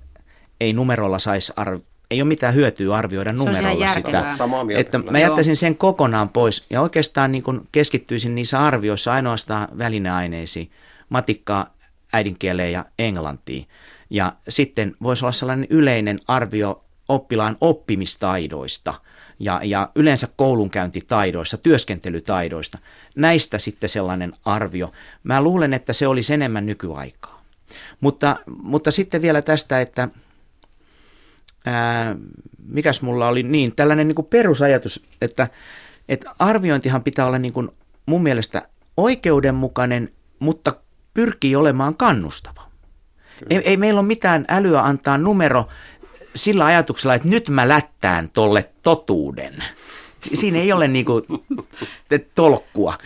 Speaker 3: ei numerolla saisi arv- ei ole mitään hyötyä arvioida numerolla sitä.
Speaker 2: Samaa mieltä,
Speaker 3: että mä jättäisin sen kokonaan pois ja oikeastaan niin kun keskittyisin niissä arvioissa ainoastaan välineaineisiin, matikkaa, äidinkieleen ja englantiin. Ja sitten voisi olla sellainen yleinen arvio oppilaan oppimistaidoista – ja, ja yleensä koulunkäyntitaidoista, työskentelytaidoista. Näistä sitten sellainen arvio. Mä luulen, että se olisi enemmän nykyaikaa. Mutta, mutta sitten vielä tästä, että ää, mikäs mulla oli niin, tällainen niin kuin perusajatus, että, että arviointihan pitää olla niin kuin mun mielestä oikeudenmukainen, mutta pyrkii olemaan kannustava. Ei, ei meillä ole mitään älyä antaa numero sillä ajatuksella, että nyt mä lättään tolle totuuden. Siinä ei ole niinku tolkkua,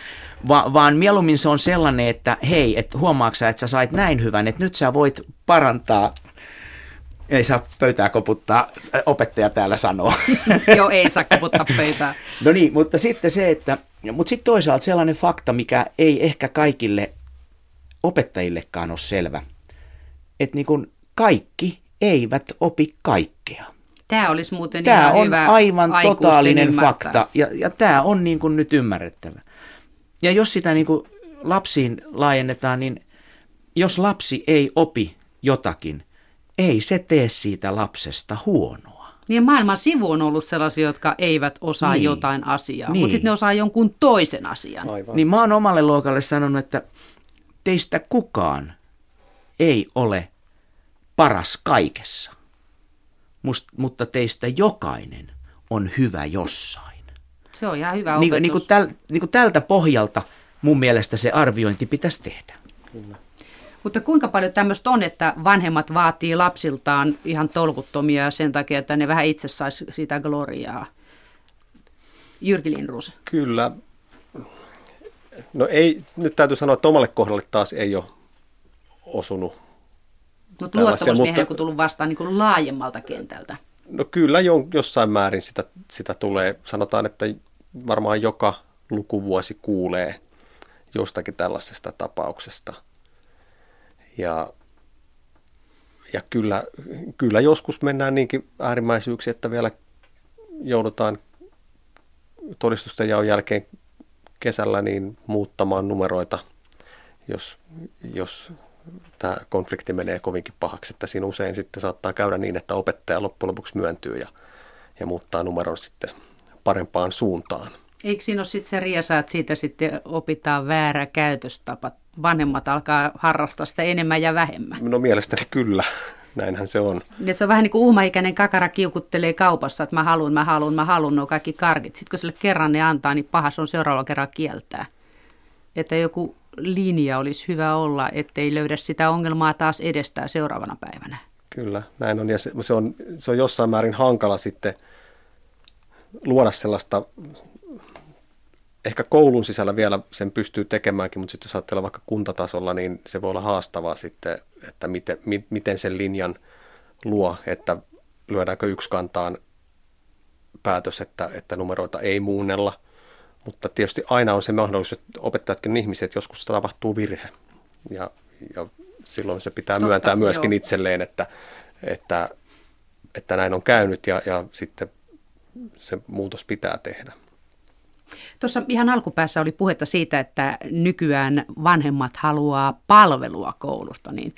Speaker 3: Va, vaan mieluummin se on sellainen, että hei, et huomaatko että sä sait näin hyvän, että nyt sä voit parantaa ei saa pöytää koputtaa, opettaja täällä sanoo.
Speaker 1: Joo, ei saa koputtaa pöytää.
Speaker 3: no niin, mutta sitten se, että, mutta sitten toisaalta sellainen fakta, mikä ei ehkä kaikille opettajillekaan ole selvä, että niin kuin kaikki eivät opi kaikkea.
Speaker 1: Tämä olisi muuten
Speaker 3: tämä
Speaker 1: ihan
Speaker 3: on
Speaker 1: hyvä
Speaker 3: aivan totaalinen
Speaker 1: ymmärtää.
Speaker 3: fakta ja, ja tämä on niin kuin nyt ymmärrettävä. Ja jos sitä niin kuin lapsiin laajennetaan, niin jos lapsi ei opi jotakin, ei se tee siitä lapsesta huonoa.
Speaker 1: Niin maailman sivu on ollut sellaisia, jotka eivät osaa
Speaker 3: Niin.
Speaker 1: jotain asiaa,
Speaker 3: Niin.
Speaker 1: mutta sitten ne osaa jonkun toisen asian.
Speaker 2: Aivan.
Speaker 3: Niin mä oon omalle luokalle sanonut, että teistä kukaan ei ole paras kaikessa, Must, mutta teistä jokainen on hyvä jossain.
Speaker 1: Se on ihan hyvä
Speaker 3: Niin,
Speaker 1: opetus.
Speaker 3: niin, kuin täl, niin kuin tältä pohjalta mun mielestä se arviointi pitäisi tehdä.
Speaker 1: Mutta kuinka paljon tämmöistä on, että vanhemmat vaatii lapsiltaan ihan tolkuttomia sen takia, että ne vähän itse saisi sitä gloriaa? Jyrki Lindruus.
Speaker 2: Kyllä. No ei, nyt täytyy sanoa, että omalle kohdalle taas ei ole osunut.
Speaker 1: Mutta luottamusmiehen
Speaker 2: mutta-
Speaker 1: kun tullut vastaan niin kuin laajemmalta kentältä.
Speaker 2: No kyllä jo, jossain määrin sitä, sitä tulee. Sanotaan, että varmaan joka lukuvuosi kuulee jostakin tällaisesta tapauksesta. Ja, ja kyllä, kyllä joskus mennään niinkin äärimmäisyyksiin, että vielä joudutaan todistusten jaon jälkeen kesällä niin muuttamaan numeroita, jos, jos tämä konflikti menee kovinkin pahaksi, että siinä usein sitten saattaa käydä niin, että opettaja loppujen lopuksi myöntyy ja, ja muuttaa numeron sitten parempaan suuntaan.
Speaker 1: Eikö siinä ole sitten se riesa, että siitä sitten opitaan väärä käytöstapa? Vanhemmat alkaa harrastaa sitä enemmän ja vähemmän.
Speaker 2: No mielestäni kyllä, näinhän se on.
Speaker 1: Niin, että se on vähän niin kuin uhmaikäinen kakara kiukuttelee kaupassa, että mä haluan, mä haluan, mä haluan, nuo kaikki karkit. Sitten kun sille kerran ne antaa, niin paha se on seuraavalla kerralla kieltää. Että joku linja olisi hyvä olla, ettei löydä sitä ongelmaa taas edestään seuraavana päivänä.
Speaker 2: Kyllä, näin on. Ja se, se, on, se on jossain määrin hankala sitten luoda sellaista, ehkä koulun sisällä vielä sen pystyy tekemäänkin, mutta sitten jos ajattelee vaikka kuntatasolla, niin se voi olla haastavaa sitten, että miten, mi, miten sen linjan luo, että lyödäänkö yksi kantaan päätös, että, että numeroita ei muunnella. Mutta tietysti aina on se mahdollisuus, että opettajatkin on ihmisiä, että joskus tapahtuu virhe. Ja, ja silloin se pitää
Speaker 1: Totta,
Speaker 2: myöntää myöskin
Speaker 1: joo.
Speaker 2: itselleen, että, että, että näin on käynyt ja, ja sitten se muutos pitää tehdä.
Speaker 1: Tuossa ihan alkupäässä oli puhetta siitä, että nykyään vanhemmat haluaa palvelua koulusta, niin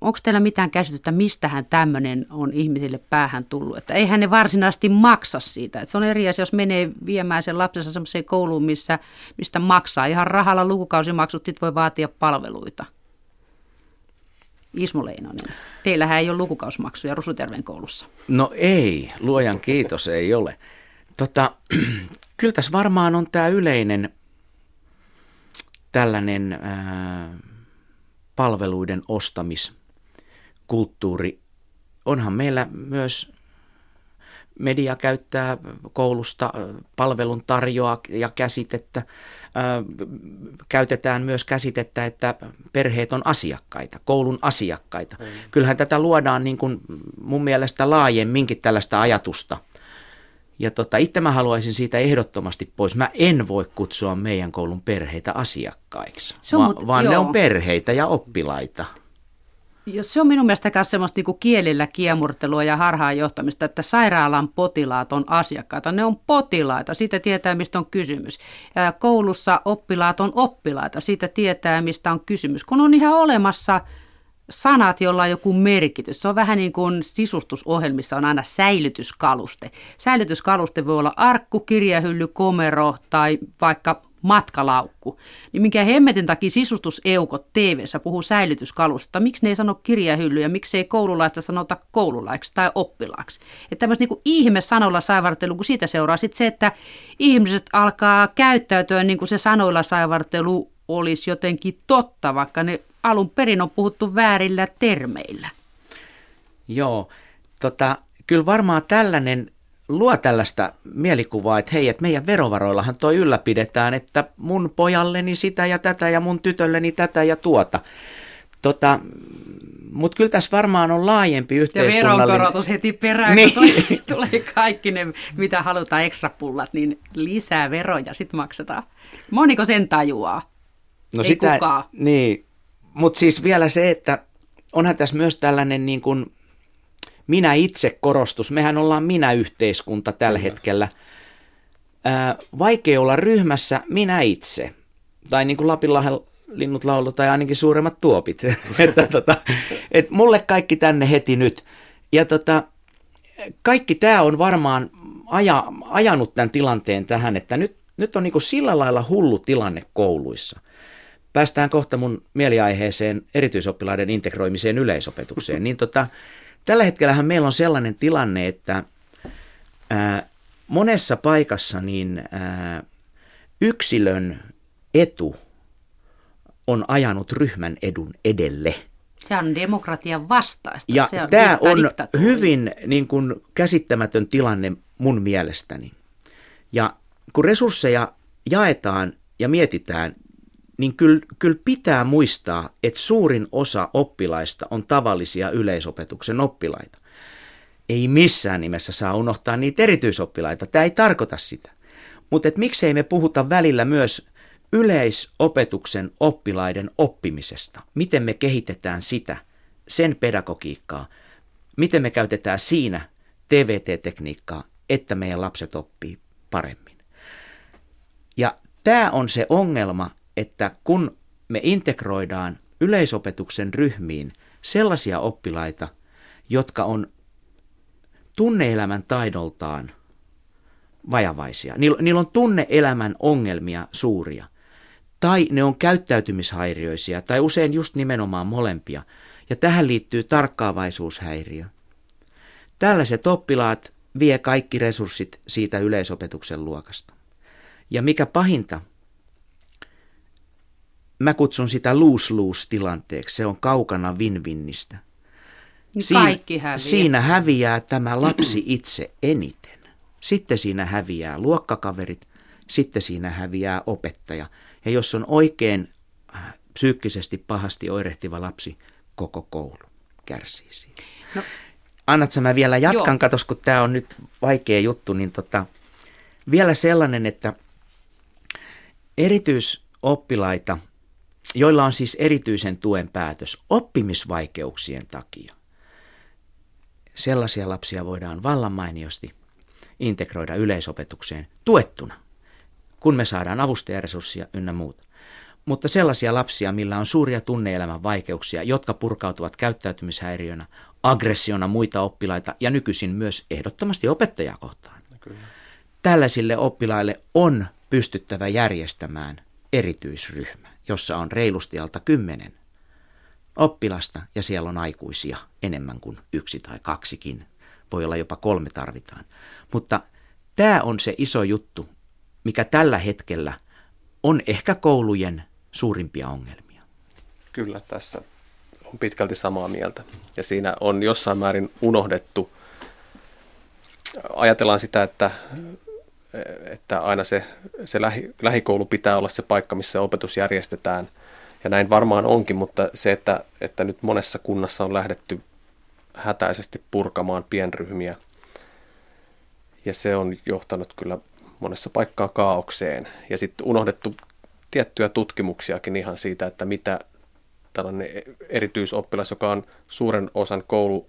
Speaker 1: onko teillä mitään käsitystä, mistähän tämmöinen on ihmisille päähän tullut? Että eihän ne varsinaisesti maksa siitä. Että se on eri asia, jos menee viemään sen lapsensa semmoiseen kouluun, missä, mistä maksaa ihan rahalla lukukausimaksut, sit voi vaatia palveluita. Ismo Leinonen, teillähän ei ole lukukausimaksuja Rusuterven koulussa.
Speaker 3: No ei, luojan kiitos ei ole. Tota, kyllä tässä varmaan on tämä yleinen tällainen ää, palveluiden ostamiskulttuuri. Onhan meillä myös media käyttää koulusta palvelun tarjoa ja käsitettä. Käytetään myös käsitettä, että perheet on asiakkaita, koulun asiakkaita. Mm. Kyllähän tätä luodaan niin kuin mun mielestä laajemminkin tällaista ajatusta. Ja tota, itse mä haluaisin siitä ehdottomasti pois. Mä en voi kutsua meidän koulun perheitä asiakkaiksi,
Speaker 1: Se on
Speaker 3: va-
Speaker 1: mut-
Speaker 3: vaan ne
Speaker 1: joo.
Speaker 3: on perheitä ja oppilaita.
Speaker 1: Ja se on minun mielestä myös semmoista niinku kielellä kiemurtelua ja harhaanjohtamista, että sairaalan potilaat on asiakkaita. Ne on potilaita, siitä tietää mistä on kysymys. Ja koulussa oppilaat on oppilaita, siitä tietää mistä on kysymys. Kun on ihan olemassa sanat, joilla on joku merkitys. Se on vähän niin kuin sisustusohjelmissa on aina säilytyskaluste. Säilytyskaluste voi olla arkku, kirjahylly, komero tai vaikka matkalaukku. Niin minkä hemmetin takia sisustuseukot tv puhuu säilytyskalusta. Miksi ne ei sano kirjahyllyä, miksi ei koululaista sanota koululaiksi tai oppilaaksi. Että tämmöistä niin ihme sanoilla saivartelu, kun siitä seuraa sitten se, että ihmiset alkaa käyttäytyä niin kuin se sanoilla saivartelu olisi jotenkin totta, vaikka ne alun perin on puhuttu väärillä termeillä.
Speaker 3: Joo, tota, kyllä varmaan tällainen luo tällaista mielikuvaa, että hei, että meidän verovaroillahan toi ylläpidetään, että mun pojalleni sitä ja tätä ja mun tytölleni tätä ja tuota. Tota, mutta kyllä tässä varmaan on laajempi yhteiskunnallinen...
Speaker 1: Ja veronkorotus heti perään, niin. kun tulee, tulee kaikki ne, mitä halutaan, ekstrapullat, niin lisää veroja sitten maksetaan. Moniko sen tajuaa?
Speaker 3: No
Speaker 1: Ei
Speaker 3: sitä,
Speaker 1: kukaan.
Speaker 3: Niin, mutta siis vielä se, että onhan tässä myös tällainen niin kuin minä itse korostus. Mehän ollaan minä-yhteiskunta tällä Kyllä. hetkellä. Ää, vaikea olla ryhmässä minä itse. Tai niin kuin Lapinlahden linnut laulu tai ainakin suuremmat tuopit. että, tota, et mulle kaikki tänne heti nyt. Ja tota, kaikki tämä on varmaan aja, ajanut tämän tilanteen tähän, että nyt, nyt on niin kuin sillä lailla hullu tilanne kouluissa. Päästään kohta mun mieliaiheeseen erityisoppilaiden integroimiseen yleisopetukseen. Niin tota, tällä hetkellähän meillä on sellainen tilanne, että ää, monessa paikassa niin ää, yksilön etu – on ajanut ryhmän edun edelle.
Speaker 1: Se on demokratian vastaista.
Speaker 3: Ja
Speaker 1: se on
Speaker 3: tämä on hyvin niin kuin, käsittämätön tilanne mun mielestäni. Ja kun resursseja jaetaan ja mietitään, niin kyllä, kyllä pitää muistaa, että suurin osa oppilaista on tavallisia yleisopetuksen oppilaita. Ei missään nimessä saa unohtaa niitä erityisoppilaita. Tämä ei tarkoita sitä. Mutta miksei me puhuta välillä myös yleisopetuksen oppilaiden oppimisesta. Miten me kehitetään sitä, sen pedagogiikkaa, miten me käytetään siinä TVT-tekniikkaa, että meidän lapset oppii paremmin. Ja tämä on se ongelma, että kun me integroidaan yleisopetuksen ryhmiin sellaisia oppilaita, jotka on tunneelämän taidoltaan vajavaisia. Niillä, niillä on tunneelämän ongelmia suuria – tai ne on käyttäytymishäiriöisiä, tai usein just nimenomaan molempia, ja tähän liittyy tarkkaavaisuushäiriö. Tällaiset oppilaat vie kaikki resurssit siitä yleisopetuksen luokasta. Ja mikä pahinta, mä kutsun sitä lose-lose-tilanteeksi, se on kaukana win-winnistä.
Speaker 1: Niin siinä, kaikki häviää.
Speaker 3: Siinä häviää tämä lapsi itse eniten. Sitten siinä häviää luokkakaverit, sitten siinä häviää opettaja – ja jos on oikein äh, psyykkisesti pahasti oirehtiva lapsi, koko koulu kärsii siitä. No, Annatko mä vielä jatkan, katos kun tämä on nyt vaikea juttu, niin tota, vielä sellainen, että erityisoppilaita, joilla on siis erityisen tuen päätös oppimisvaikeuksien takia, sellaisia lapsia voidaan vallan mainiosti integroida yleisopetukseen tuettuna – kun me saadaan avustajaresurssia ynnä muuta. Mutta sellaisia lapsia, millä on suuria tunneelämän vaikeuksia, jotka purkautuvat käyttäytymishäiriönä, aggressiona muita oppilaita ja nykyisin myös ehdottomasti opettajaa kohtaan. Kyllä. Tällaisille oppilaille on pystyttävä järjestämään erityisryhmä, jossa on reilusti alta kymmenen oppilasta ja siellä on aikuisia enemmän kuin yksi tai kaksikin. Voi olla jopa kolme tarvitaan. Mutta tämä on se iso juttu, mikä tällä hetkellä on ehkä koulujen suurimpia ongelmia.
Speaker 2: Kyllä, tässä on pitkälti samaa mieltä. Ja siinä on jossain määrin unohdettu. Ajatellaan sitä, että, että aina se, se lähi, lähikoulu pitää olla se paikka, missä opetus järjestetään. Ja näin varmaan onkin, mutta se, että, että nyt monessa kunnassa on lähdetty hätäisesti purkamaan pienryhmiä, ja se on johtanut kyllä monessa paikkaa kaaukseen. Ja sitten unohdettu tiettyjä tutkimuksiakin ihan siitä, että mitä tällainen erityisoppilas, joka on suuren osan koulu,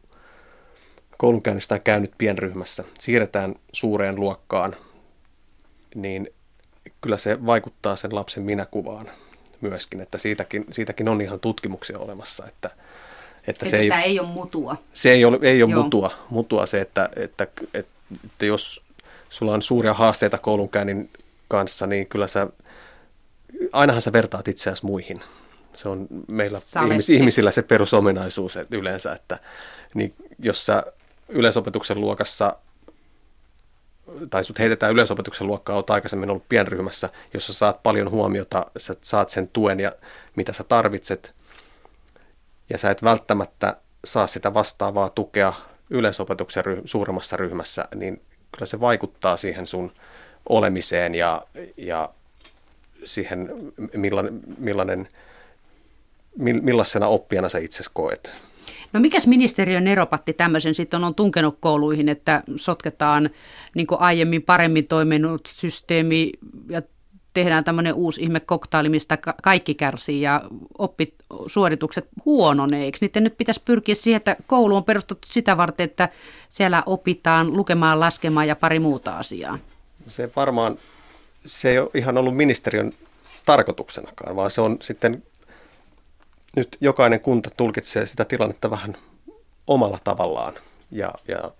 Speaker 2: koulunkäynnistä käynyt pienryhmässä, siirretään suureen luokkaan, niin kyllä se vaikuttaa sen lapsen minäkuvaan myöskin, että siitäkin, siitäkin on ihan tutkimuksia olemassa, että,
Speaker 1: että, että se ei, ei ole mutua.
Speaker 2: Se ei ole, ei ole mutua, mutua se, että, että, että, että jos sulla on suuria haasteita koulunkäynnin kanssa, niin kyllä sä, ainahan sä vertaat itseäsi muihin. Se on meillä ihmis, ihmisillä se perusominaisuus että yleensä, että niin jos sä yleisopetuksen luokassa tai sut heitetään yleisopetuksen luokkaa, olet aikaisemmin ollut pienryhmässä, jossa saat paljon huomiota, sä saat sen tuen ja mitä sä tarvitset, ja sä et välttämättä saa sitä vastaavaa tukea yleisopetuksen ryh- suuremmassa ryhmässä, niin kyllä se vaikuttaa siihen sun olemiseen ja, ja siihen, millainen, millainen, millaisena oppijana sä itse koet.
Speaker 1: No mikäs ministeriön eropatti tämmöisen sitten on tunkenut kouluihin, että sotketaan niin aiemmin paremmin toiminut systeemi ja tehdään tämmöinen uusi ihme koktaili, mistä kaikki kärsii ja oppisuoritukset huononee. Niiden nyt pitäisi pyrkiä siihen, että koulu on perustettu sitä varten, että siellä opitaan lukemaan, laskemaan ja pari muuta asiaa?
Speaker 2: Se varmaan, se ei ole ihan ollut ministeriön tarkoituksenakaan, vaan se on sitten, nyt jokainen kunta tulkitsee sitä tilannetta vähän omalla tavallaan ja, ja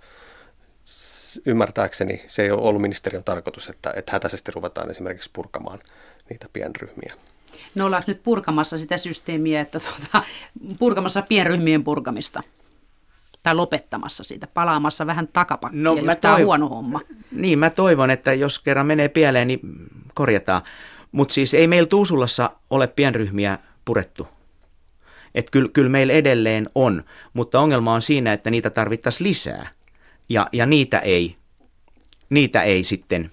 Speaker 2: ymmärtääkseni se ei ole ollut ministeriön tarkoitus, että, että hätäisesti ruvetaan esimerkiksi purkamaan niitä pienryhmiä.
Speaker 1: No ollaanko nyt purkamassa sitä systeemiä, että tuota, purkamassa pienryhmien purkamista? Tai lopettamassa siitä, palaamassa vähän takapakkia, no, jos tämä on huono homma.
Speaker 3: Niin, mä toivon, että jos kerran menee pieleen, niin korjataan. Mutta siis ei meillä Tuusulassa ole pienryhmiä purettu. Että kyllä, kyllä meillä edelleen on, mutta ongelma on siinä, että niitä tarvittaisiin lisää – ja, ja niitä, ei, niitä ei sitten,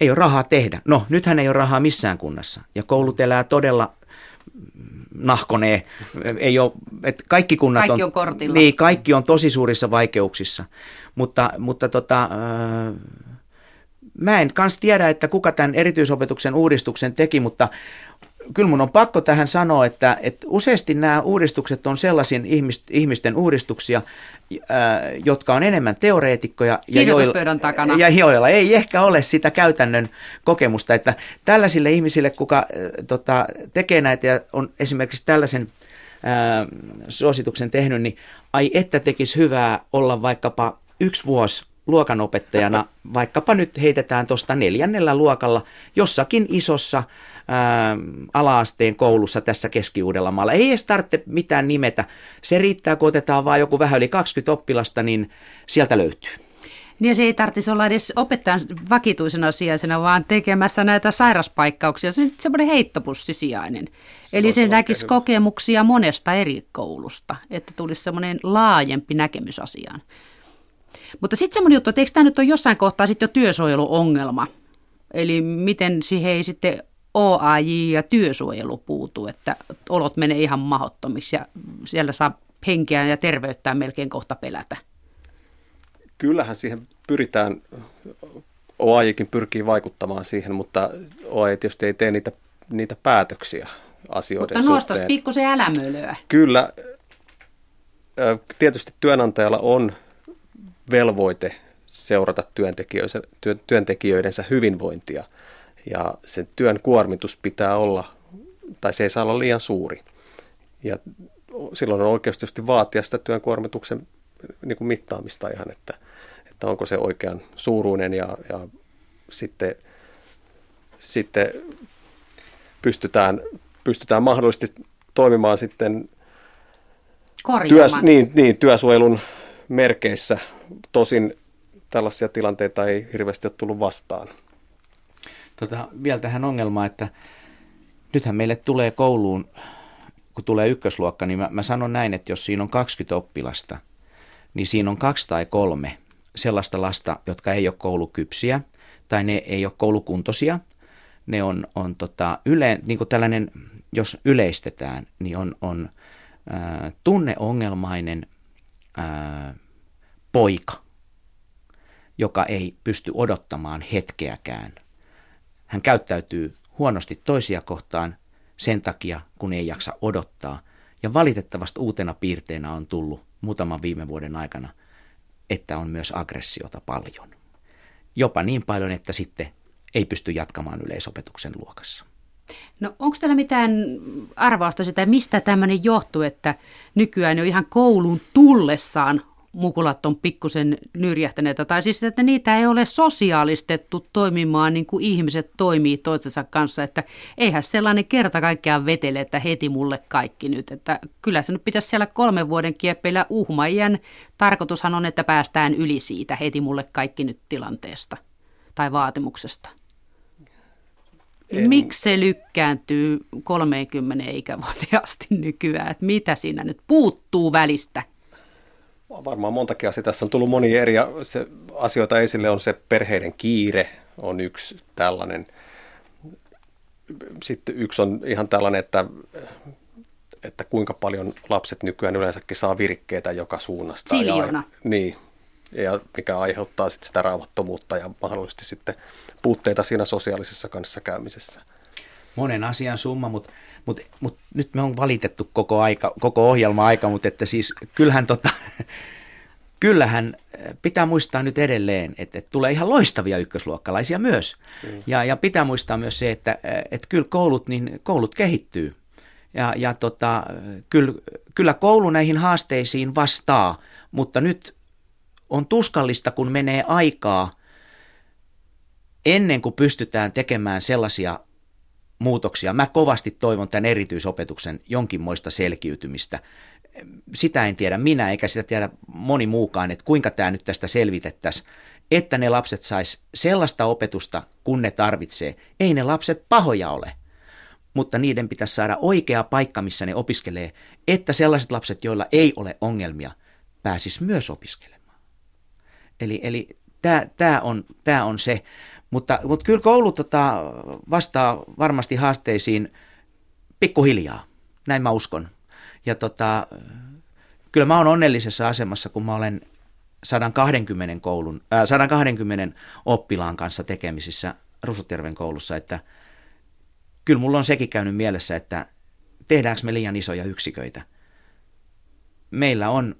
Speaker 3: ei ole rahaa tehdä. No, nythän ei ole rahaa missään kunnassa ja koulut elää todella nahkonee. Ei ole, että kaikki kunnat
Speaker 1: kaikki on, on
Speaker 3: Niin, kaikki on tosi suurissa vaikeuksissa. Mutta, mutta tota, äh, mä en kans tiedä, että kuka tämän erityisopetuksen uudistuksen teki, mutta kyllä mun on pakko tähän sanoa, että, että useasti nämä uudistukset on sellaisia ihmisten uudistuksia, jotka on enemmän teoreetikkoja
Speaker 1: ja joilla, takana.
Speaker 3: ja joilla ei ehkä ole sitä käytännön kokemusta. Että tällaisille ihmisille, kuka tota, tekee näitä ja on esimerkiksi tällaisen ää, suosituksen tehnyt, niin ai että tekisi hyvää olla vaikkapa yksi vuosi luokanopettajana, vaikkapa nyt heitetään tuosta neljännellä luokalla jossakin isossa ää, alaasteen koulussa tässä Keski-Uudellamaalla. Ei edes tarvitse mitään nimetä. Se riittää, kun otetaan vain joku vähän yli 20 oppilasta, niin sieltä löytyy.
Speaker 1: Niin se ei tarvitsisi olla edes opettajan vakituisena sijaisena, vaan tekemässä näitä sairaspaikkauksia. Se on semmoinen heittopussisijainen. Se Eli se näkisi hyvä. kokemuksia monesta eri koulusta, että tulisi semmoinen laajempi näkemys asiaan. Mutta sitten semmoinen juttu, että eikö tämä nyt ole jossain kohtaa sitten jo työsuojeluongelma? Eli miten siihen ei sitten OAJ ja työsuojelu puutu, että olot menee ihan mahottomiksi ja siellä saa henkeä ja terveyttää melkein kohta pelätä.
Speaker 2: Kyllähän siihen pyritään, OAJkin pyrkii vaikuttamaan siihen, mutta OAJ tietysti ei tee niitä, niitä päätöksiä asioiden
Speaker 1: Mutta nostas pikkusen älämölyä.
Speaker 2: Kyllä, tietysti työnantajalla on velvoite seurata työntekijöidensä hyvinvointia – ja sen työn kuormitus pitää olla, tai se ei saa olla liian suuri. Ja silloin on oikeus tietysti vaatia sitä työn kuormituksen niin kuin mittaamista ihan, että, että onko se oikean suuruinen ja, ja sitten, sitten pystytään, pystytään mahdollisesti toimimaan sitten
Speaker 1: työs,
Speaker 2: niin, niin, työsuojelun merkeissä. Tosin tällaisia tilanteita ei hirveästi ole tullut vastaan
Speaker 3: tota, vielä tähän ongelmaan, että nythän meille tulee kouluun, kun tulee ykkösluokka, niin mä, mä sanon näin, että jos siinä on 20 oppilasta, niin siinä on kaksi tai kolme sellaista lasta, jotka ei ole koulukypsiä tai ne ei ole koulukuntoisia. Ne on, on tota, yle, niin kuin tällainen, jos yleistetään, niin on, on ää, tunneongelmainen ää, poika, joka ei pysty odottamaan hetkeäkään – hän käyttäytyy huonosti toisia kohtaan sen takia, kun ei jaksa odottaa. Ja valitettavasti uutena piirteenä on tullut muutaman viime vuoden aikana, että on myös aggressiota paljon. Jopa niin paljon, että sitten ei pysty jatkamaan yleisopetuksen luokassa.
Speaker 1: No onko teillä mitään arvausta sitä, mistä tämmöinen johtuu, että nykyään jo ihan koulun tullessaan mukulat on pikkusen nyrjähtäneitä, tai siis että niitä ei ole sosiaalistettu toimimaan niin kuin ihmiset toimii toisensa kanssa, että eihän sellainen kerta kaikkiaan vetele, että heti mulle kaikki nyt, että kyllä se nyt pitäisi siellä kolmen vuoden kieppeillä. Uhmajan tarkoitushan on, että päästään yli siitä heti mulle kaikki nyt tilanteesta tai vaatimuksesta. En... Miksi se lykkääntyy 30 ikävuotiaasti nykyään? Että mitä siinä nyt puuttuu välistä?
Speaker 2: Varmaan montakin asiaa. Tässä on tullut monia eri se, asioita esille. On se perheiden kiire, on yksi tällainen. Sitten yksi on ihan tällainen, että, että kuinka paljon lapset nykyään yleensäkin saa virkkeitä joka suunnasta.
Speaker 1: Siljona.
Speaker 2: Ja, niin, ja mikä aiheuttaa sitten sitä rauhattomuutta ja mahdollisesti sitten puutteita siinä sosiaalisessa kanssakäymisessä.
Speaker 3: Monen asian summa, mutta mut, mut nyt me on valitettu koko, aika, koko ohjelma aika, mutta että siis kyllähän, tota, kyllähän pitää muistaa nyt edelleen, että, että tulee ihan loistavia ykkösluokkalaisia myös. Mm. Ja, ja pitää muistaa myös se, että, että kyllä koulut, niin koulut kehittyy. Ja, ja tota, kyllä, kyllä koulu näihin haasteisiin vastaa, mutta nyt on tuskallista, kun menee aikaa ennen kuin pystytään tekemään sellaisia muutoksia. Mä kovasti toivon tämän erityisopetuksen jonkinmoista selkiytymistä. Sitä en tiedä minä, eikä sitä tiedä moni muukaan, että kuinka tämä nyt tästä selvitettäisiin, että ne lapset sais sellaista opetusta, kun ne tarvitsee. Ei ne lapset pahoja ole, mutta niiden pitäisi saada oikea paikka, missä ne opiskelee, että sellaiset lapset, joilla ei ole ongelmia, pääsis myös opiskelemaan. Eli, eli tämä on, tää on se. Mutta, mutta kyllä koulu tota, vastaa varmasti haasteisiin pikkuhiljaa, näin mä uskon. Ja tota, kyllä mä oon onnellisessa asemassa, kun mä olen 120, koulun, äh, 120 oppilaan kanssa tekemisissä Rusutjärven koulussa, että kyllä mulla on sekin käynyt mielessä, että tehdäänkö me liian isoja yksiköitä. Meillä on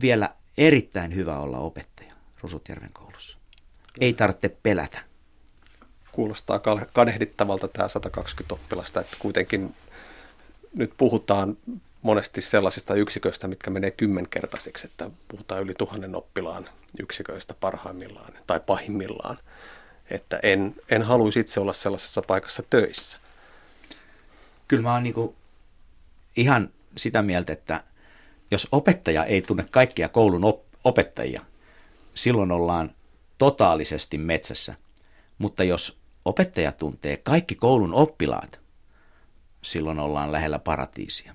Speaker 3: vielä erittäin hyvä olla opettaja Rusutjärven koulussa. Ei tarvitse pelätä.
Speaker 2: Kuulostaa kadehdittavalta tämä 120 oppilasta, että kuitenkin nyt puhutaan monesti sellaisista yksiköistä, mitkä menee kymmenkertaisiksi, että puhutaan yli tuhannen oppilaan yksiköistä parhaimmillaan tai pahimmillaan. Että en, en haluaisi itse olla sellaisessa paikassa töissä.
Speaker 3: Kyllä mä oon niin ihan sitä mieltä, että jos opettaja ei tunne kaikkia koulun op- opettajia, silloin ollaan totaalisesti metsässä. Mutta jos opettaja tuntee kaikki koulun oppilaat, silloin ollaan lähellä paratiisia.